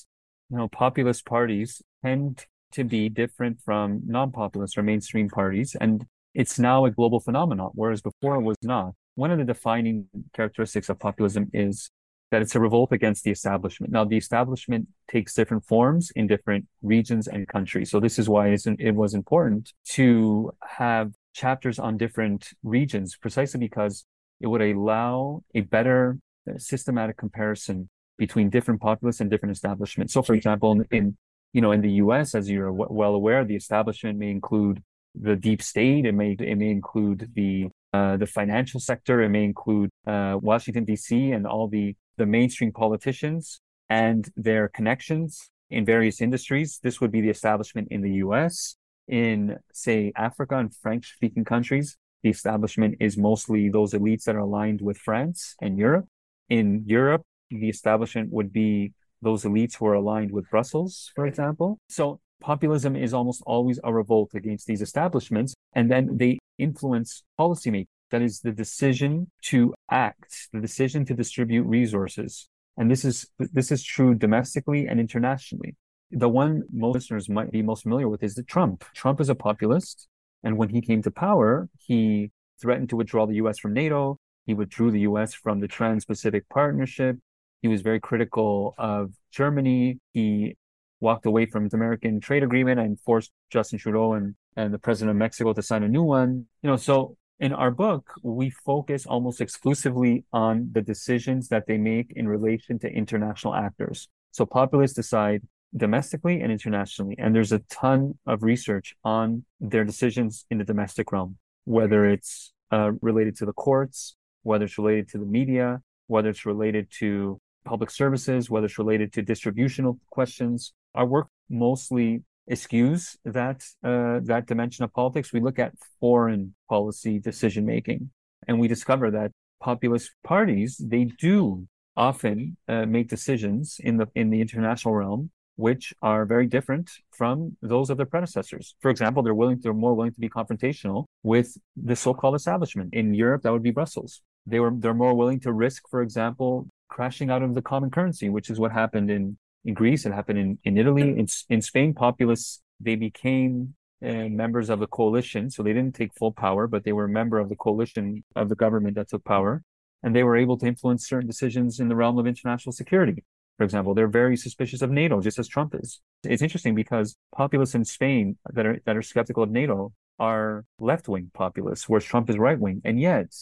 you know, populist parties tend to be different from non-populist or mainstream parties. And it's now a global phenomenon, whereas before it was not. One of the defining characteristics of populism is that it's a revolt against the establishment. Now, the establishment takes different forms in different regions and countries. So this is why it was important to have chapters on different regions, precisely because it would allow a better systematic comparison between different populace and different establishments. So, for example, in, you know in the U.S., as you're well aware, the establishment may include the deep state. It may it may include the uh, the financial sector. It may include uh, Washington D.C. and all the the mainstream politicians and their connections in various industries. This would be the establishment in the U.S. In say Africa and French speaking countries, the establishment is mostly those elites that are aligned with France and Europe. In Europe, the establishment would be those elites who are aligned with Brussels, for example. So populism is almost always a revolt against these establishments. And then they influence policymaking. That is the decision to act, the decision to distribute resources. And this is, this is true domestically and internationally. The one most listeners might be most familiar with is the Trump. Trump is a populist. And when he came to power, he threatened to withdraw the US from NATO. He withdrew the US from the Trans Pacific Partnership. He was very critical of Germany. He walked away from the American trade agreement and forced Justin Trudeau and, and the president of Mexico to sign a new one. You know, so in our book, we focus almost exclusively on the decisions that they make in relation to international actors. So populists decide domestically and internationally. And there's a ton of research on their decisions in the domestic realm, whether it's uh, related to the courts, whether it's related to the media, whether it's related to public services, whether it's related to distributional questions. Our work mostly eschews that uh, that dimension of politics. We look at foreign policy decision making, and we discover that populist parties they do often uh, make decisions in the in the international realm which are very different from those of their predecessors. For example, they're willing, they're more willing to be confrontational with the so-called establishment. In Europe, that would be Brussels. They were, they're more willing to risk, for example, crashing out of the common currency, which is what happened in, in Greece. It happened in, in Italy. In, in Spain, populists, they became uh, members of the coalition. So they didn't take full power, but they were a member of the coalition of the government that took power. And they were able to influence certain decisions in the realm of international security for example, they're very suspicious of NATO, just as Trump is. It's interesting because populists in Spain that are that are skeptical of NATO are left-wing populists, whereas Trump is right-wing, and yet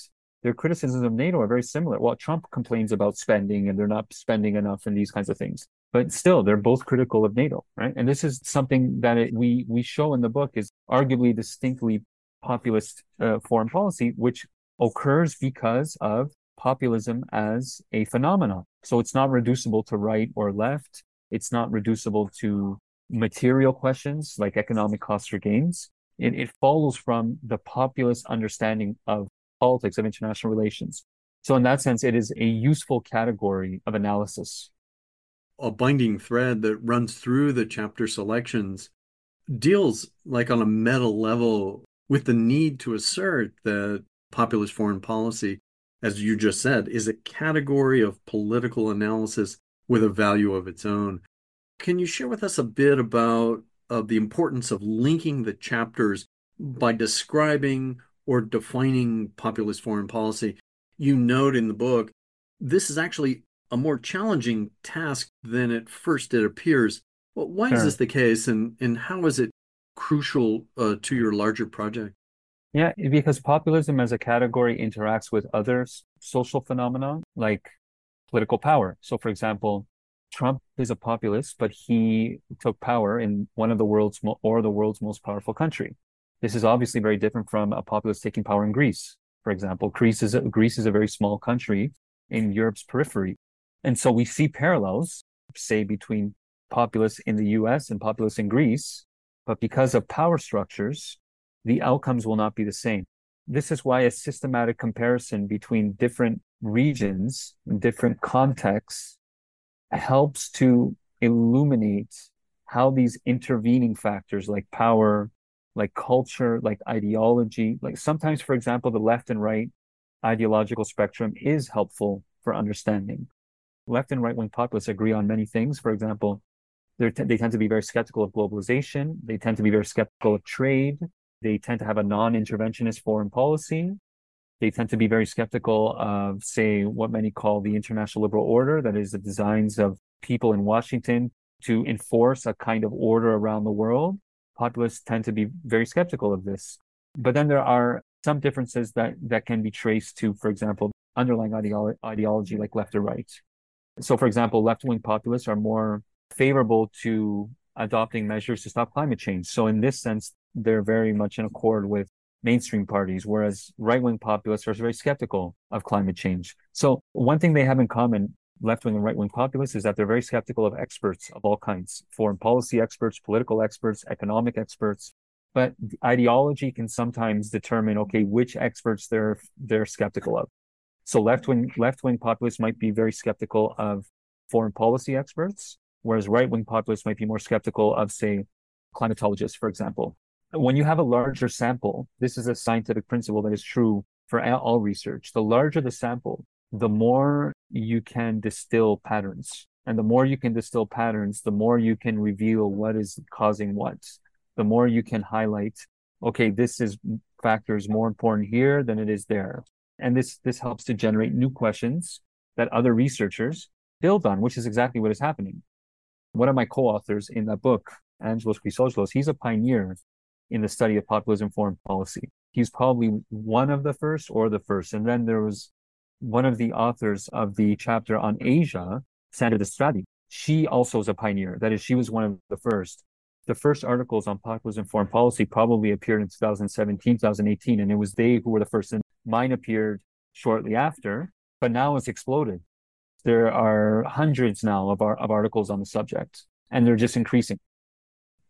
their criticisms of NATO are very similar. Well, Trump complains about spending and they're not spending enough and these kinds of things, but still they're both critical of NATO, right? And this is something that it, we we show in the book is arguably distinctly populist uh, foreign policy, which occurs because of populism as a phenomenon. So it's not reducible to right or left. It's not reducible to material questions like economic costs or gains. It, it follows from the populist understanding of politics, of international relations. So in that sense, it is a useful category of analysis. A binding thread that runs through the chapter selections deals like on a meta level with the need to assert that populist foreign policy as you just said, is a category of political analysis with a value of its own. Can you share with us a bit about uh, the importance of linking the chapters by describing or defining populist foreign policy? You note in the book this is actually a more challenging task than at first it appears. Well, why sure. is this the case, and and how is it crucial uh, to your larger project? Yeah, because populism as a category interacts with other social phenomena like political power. So, for example, Trump is a populist, but he took power in one of the world's mo- or the world's most powerful country. This is obviously very different from a populist taking power in Greece. For example, Greece is a, Greece is a very small country in Europe's periphery, and so we see parallels, say, between populists in the U.S. and populists in Greece. But because of power structures, the outcomes will not be the same. This is why a systematic comparison between different regions, different contexts, helps to illuminate how these intervening factors like power, like culture, like ideology, like sometimes, for example, the left and right ideological spectrum is helpful for understanding. Left and right wing populists agree on many things. For example, they tend to be very skeptical of globalization. They tend to be very skeptical of trade. They tend to have a non interventionist foreign policy. They tend to be very skeptical of, say, what many call the international liberal order, that is, the designs of people in Washington to enforce a kind of order around the world. Populists tend to be very skeptical of this. But then there are some differences that, that can be traced to, for example, underlying ideolo- ideology like left or right. So, for example, left wing populists are more favorable to adopting measures to stop climate change. So, in this sense, they're very much in accord with mainstream parties, whereas right wing populists are very skeptical of climate change. So, one thing they have in common, left wing and right wing populists, is that they're very skeptical of experts of all kinds foreign policy experts, political experts, economic experts. But ideology can sometimes determine, okay, which experts they're they're skeptical of. So left wing left wing populists might be very skeptical of foreign policy experts, whereas right wing populists might be more skeptical of, say, climatologists, for example when you have a larger sample, this is a scientific principle that is true for all research. The larger the sample, the more you can distill patterns. And the more you can distill patterns, the more you can reveal what is causing what. The more you can highlight, okay, this is factor is more important here than it is there. And this this helps to generate new questions that other researchers build on, which is exactly what is happening. One of my co-authors in that book, Angelos Chrysogelos, he's a pioneer in the study of populism foreign policy. He's probably one of the first or the first. And then there was one of the authors of the chapter on Asia, Sandra Destradi. She also is a pioneer. That is, she was one of the first. The first articles on populism foreign policy probably appeared in 2017, 2018, and it was they who were the first. And mine appeared shortly after, but now it's exploded. There are hundreds now of, our, of articles on the subject, and they're just increasing.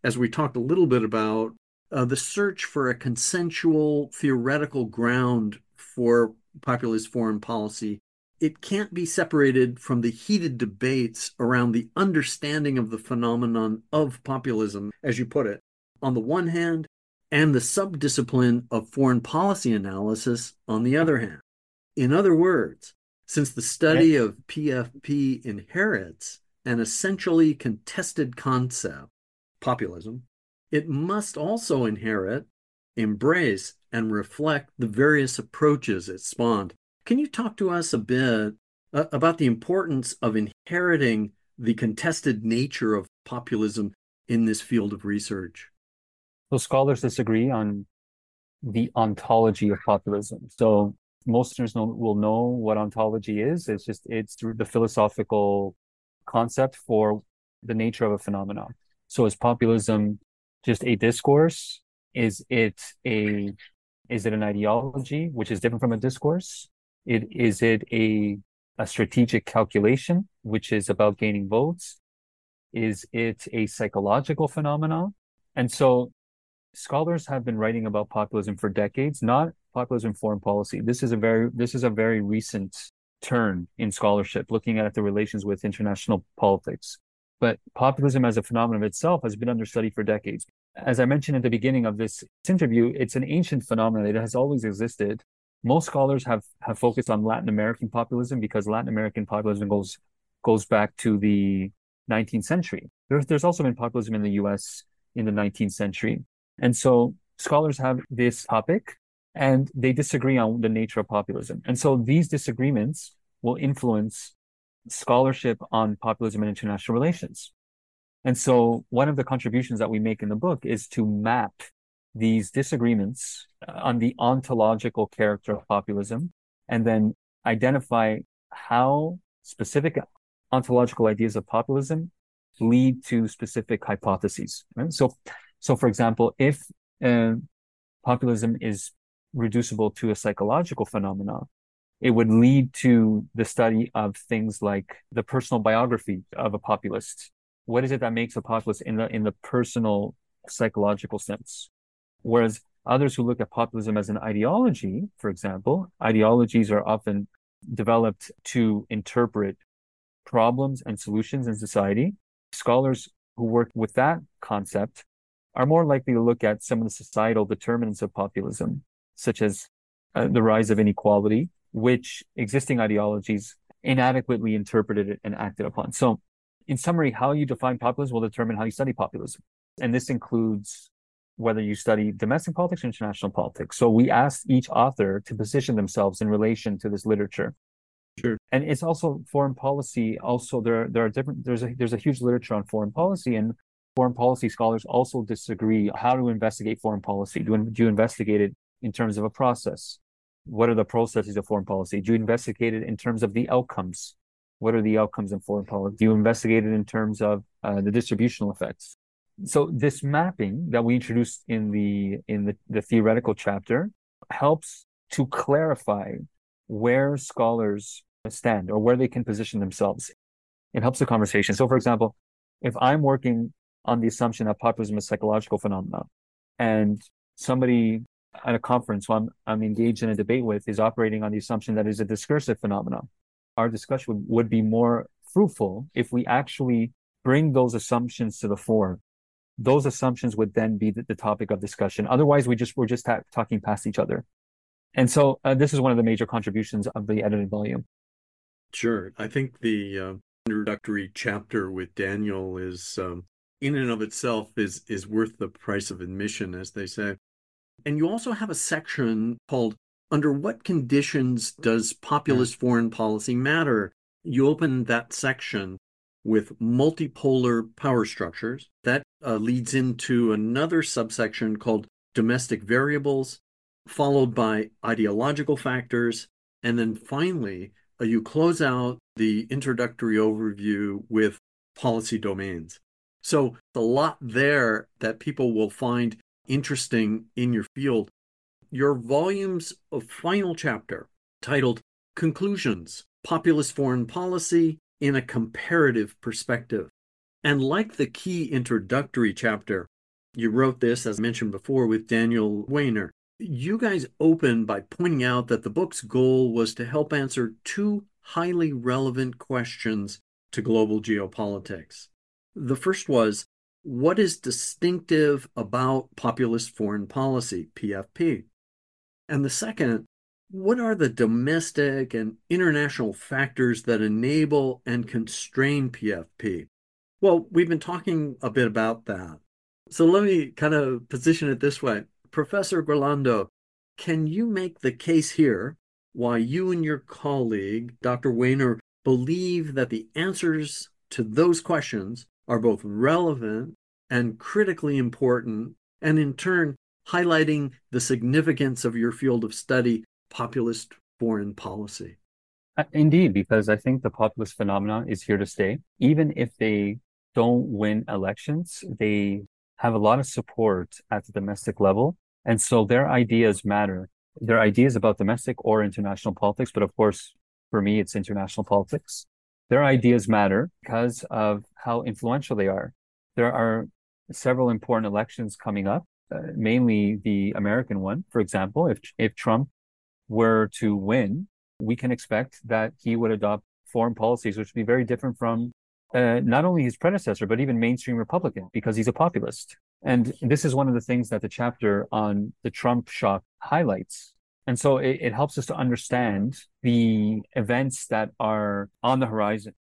As we talked a little bit about uh, the search for a consensual theoretical ground for populist foreign policy, it can't be separated from the heated debates around the understanding of the phenomenon of populism, as you put it, on the one hand, and the subdiscipline of foreign policy analysis on the other hand. In other words, since the study of PFP inherits an essentially contested concept, populism, it must also inherit, embrace, and reflect the various approaches it spawned. Can you talk to us a bit uh, about the importance of inheriting the contested nature of populism in this field of research? So, scholars disagree on the ontology of populism. So, most listeners know, will know what ontology is. It's just it's the philosophical concept for the nature of a phenomenon. So, is populism just a discourse? Is it a is it an ideology which is different from a discourse? It is it a a strategic calculation which is about gaining votes? Is it a psychological phenomenon? And so scholars have been writing about populism for decades, not populism foreign policy. This is a very this is a very recent turn in scholarship, looking at the relations with international politics. But populism as a phenomenon of itself has been under study for decades. As I mentioned at the beginning of this interview, it's an ancient phenomenon. It has always existed. Most scholars have, have focused on Latin American populism because Latin American populism goes goes back to the 19th century. There's, there's also been populism in the US in the 19th century. And so scholars have this topic and they disagree on the nature of populism. And so these disagreements will influence scholarship on populism and international relations. And so one of the contributions that we make in the book is to map these disagreements uh, on the ontological character of populism and then identify how specific ontological ideas of populism lead to specific hypotheses. Right? So, so for example, if uh, populism is reducible to a psychological phenomenon, it would lead to the study of things like the personal biography of a populist. What is it that makes a populist in the in the personal psychological sense? Whereas others who look at populism as an ideology, for example, ideologies are often developed to interpret problems and solutions in society. Scholars who work with that concept are more likely to look at some of the societal determinants of populism, such as uh, the rise of inequality, which existing ideologies inadequately interpreted and acted upon. So, in summary, how you define populism will determine how you study populism. And this includes whether you study domestic politics or international politics. So, we asked each author to position themselves in relation to this literature. Sure. And it's also foreign policy. Also, there there are different. There's a there's a huge literature on foreign policy, and foreign policy scholars also disagree how to investigate foreign policy. Do, do you investigate it in terms of a process? What are the processes of foreign policy? Do you investigate it in terms of the outcomes? What are the outcomes in foreign policy? Do you investigate it in terms of uh, the distributional effects? So this mapping that we introduced in the in the, the theoretical chapter helps to clarify where scholars stand or where they can position themselves. It helps the conversation. So, for example, if I'm working on the assumption that populism is a psychological phenomenon, and somebody at a conference who I'm, I'm engaged in a debate with is operating on the assumption that is a discursive phenomenon, our discussion would, would be more fruitful if we actually bring those assumptions to the fore. Those assumptions would then be the, the topic of discussion. Otherwise, we just we're just ta- talking past each other. And so uh, this is one of the major contributions of the edited volume. Sure. I think the uh, introductory chapter with Daniel is, um, in and of itself, is is worth the price of admission, as they say. And you also have a section called "Under What Conditions Does Populist mm. Foreign Policy Matter?" You open that section with multipolar power structures. That uh, leads into another subsection called domestic variables, followed by ideological factors, and then finally uh, you close out the introductory overview with policy domains. So, a lot there that people will find interesting in your field. Your volume's of final chapter, titled Conclusions Populist Foreign Policy in a Comparative Perspective. And like the key introductory chapter, you wrote this, as mentioned before, with Daniel Wajner. You guys open by pointing out that the book's goal was to help answer two highly relevant questions to global geopolitics. The first was what is distinctive about populist foreign policy, PFP? And the second, what are the domestic and international factors that enable and constrain PFP? Well, we've been talking a bit about that. So let me kind of position it this way. Professor Giurlando, can you make the case here why you and your colleague, Dr. Wajner, believe that the answers to those questions are both relevant and critically important, and in turn, highlighting the significance of your field of study, populist foreign policy. Uh, indeed, because I think the populist phenomenon is here to stay. Even if they don't win elections, they have a lot of support at the domestic level. And so their ideas matter. Their ideas about domestic or international politics, but of course, for me, it's international politics. Their ideas matter because of how influential they are. There are several important elections coming up, uh, mainly the American one. For example, if if Trump were to win, we can expect that he would adopt foreign policies which would be very different from uh, not only his predecessor, but even mainstream Republican, because he's a populist. And this is one of the things that the chapter on the Trump shock highlights. And so it, it helps us to understand the events that are on the horizon,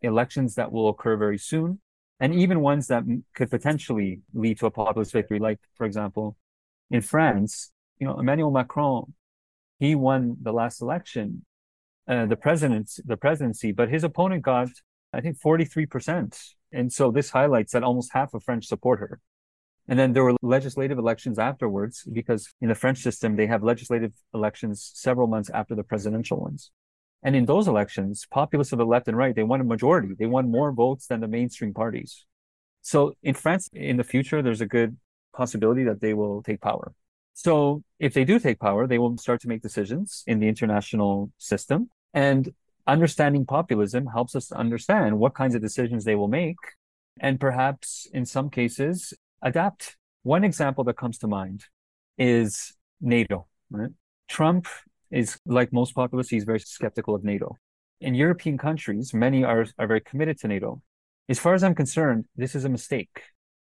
elections that will occur very soon, and even ones that could potentially lead to a populist victory. Like, for example, in France, you know, Emmanuel Macron, he won the last election, uh, the presidency, the presidency, but his opponent got, I think, 43%. And so this highlights that almost half of French support her. And then there were legislative elections afterwards because in the French system, they have legislative elections several months after the presidential ones. And in those elections, populists of the left and right, they won a majority. They won more votes than the mainstream parties. So in France, in the future, there's a good possibility that they will take power. So if they do take power, they will start to make decisions in the international system. And understanding populism helps us to understand what kinds of decisions they will make. And perhaps in some cases, adapt. One example that comes to mind is NATO. Right? Trump is like most populists, he's very skeptical of NATO. In European countries, many are, are very committed to NATO. As far as I'm concerned, this is a mistake.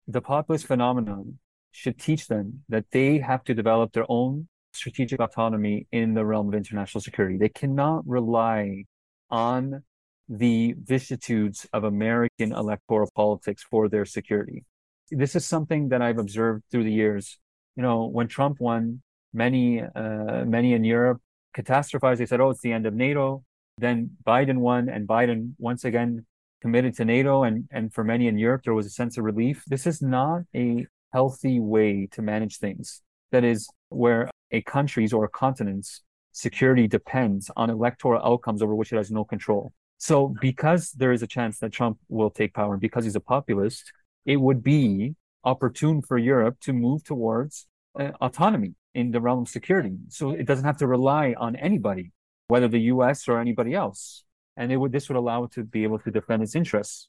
The populist phenomenon should teach them that they have to develop their own strategic autonomy in the realm of international security. They cannot rely on the vicissitudes of American electoral politics for their security. This is something that I've observed through the years. You know, when Trump won, many uh, many in Europe catastrophized. They said, "Oh, it's the end of NATO." Then Biden won, and Biden once again committed to NATO. And and for many in Europe, there was a sense of relief. This is not a healthy way to manage things. That is where a country's or a continent's security depends on electoral outcomes over which it has no control. So because there is a chance that Trump will take power because he's a populist, it would be opportune for Europe to move towards uh, autonomy in the realm of security. So it doesn't have to rely on anybody, whether the US or anybody else. And it would, this would allow it to be able to defend its interests.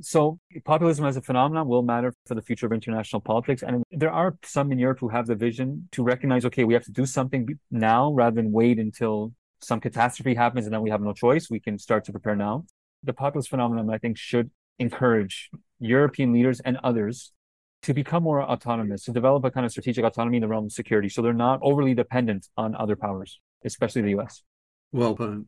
So populism as a phenomenon will matter for the future of international politics. And there are some in Europe who have the vision to recognize, okay, we have to do something now rather than wait until some catastrophe happens and then we have no choice. We can start to prepare now. The populist phenomenon, I think, should encourage European leaders and others to become more autonomous, to develop a kind of strategic autonomy in the realm of security. So they're not overly dependent on other powers, especially the US. Well put.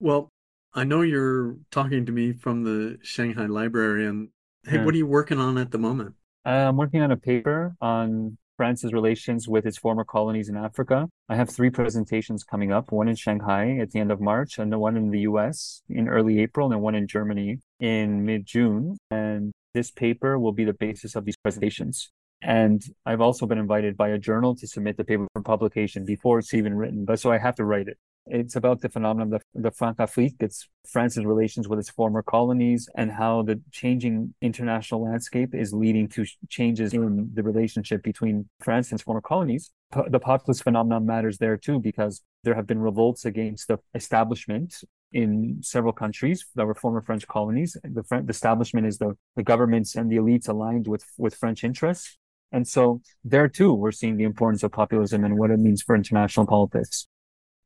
Well, I know you're talking to me from the Shanghai Library, and hey, yeah. what are you working on at the moment? Uh, I'm working on a paper on France's relations with its former colonies in Africa. I have three presentations coming up one in Shanghai at the end of March, and one in the US in early April, and one in Germany in mid June. And this paper will be the basis of these presentations. And I've also been invited by a journal to submit the paper for publication before it's even written, but so I have to write it. It's about the phenomenon of the, the Francafrique. It's France's relations with its former colonies and how the changing international landscape is leading to changes in the relationship between France and its former colonies. The populist phenomenon matters there too, because there have been revolts against the establishment in several countries that were former French colonies. The, French, establishment is the, the governments and the elites aligned with, with French interests. And so there too, we're seeing the importance of populism and what it means for international politics.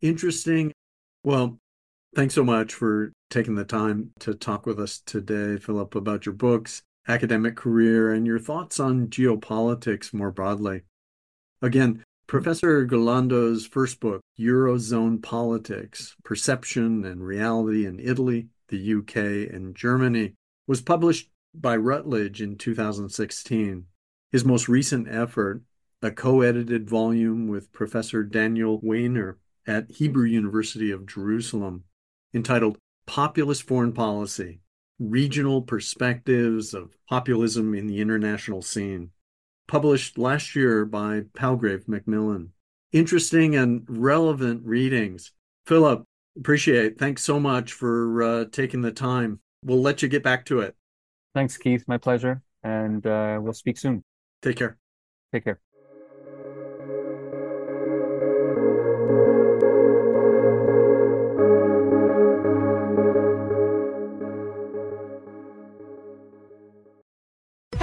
Interesting. Well, thanks so much for taking the time to talk with us today, Philip, about your books, academic career, and your thoughts on geopolitics more broadly. Again, Professor Giurlando's first book, Eurozone Politics Perception and Reality in Italy, the UK, and Germany, was published by Routledge in 2016. His most recent effort, a co edited volume with Professor Daniel Wajner at Hebrew University of Jerusalem, entitled Populist Foreign Policy Regional Perspectives of Populism in the International Scene, published last year by Palgrave Macmillan. Interesting and relevant readings. Philip, appreciate. Thanks so much for uh, taking the time. We'll let you get back to it. Thanks, Keith. My pleasure. And uh, we'll speak soon. Take care. Take care.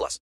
plus.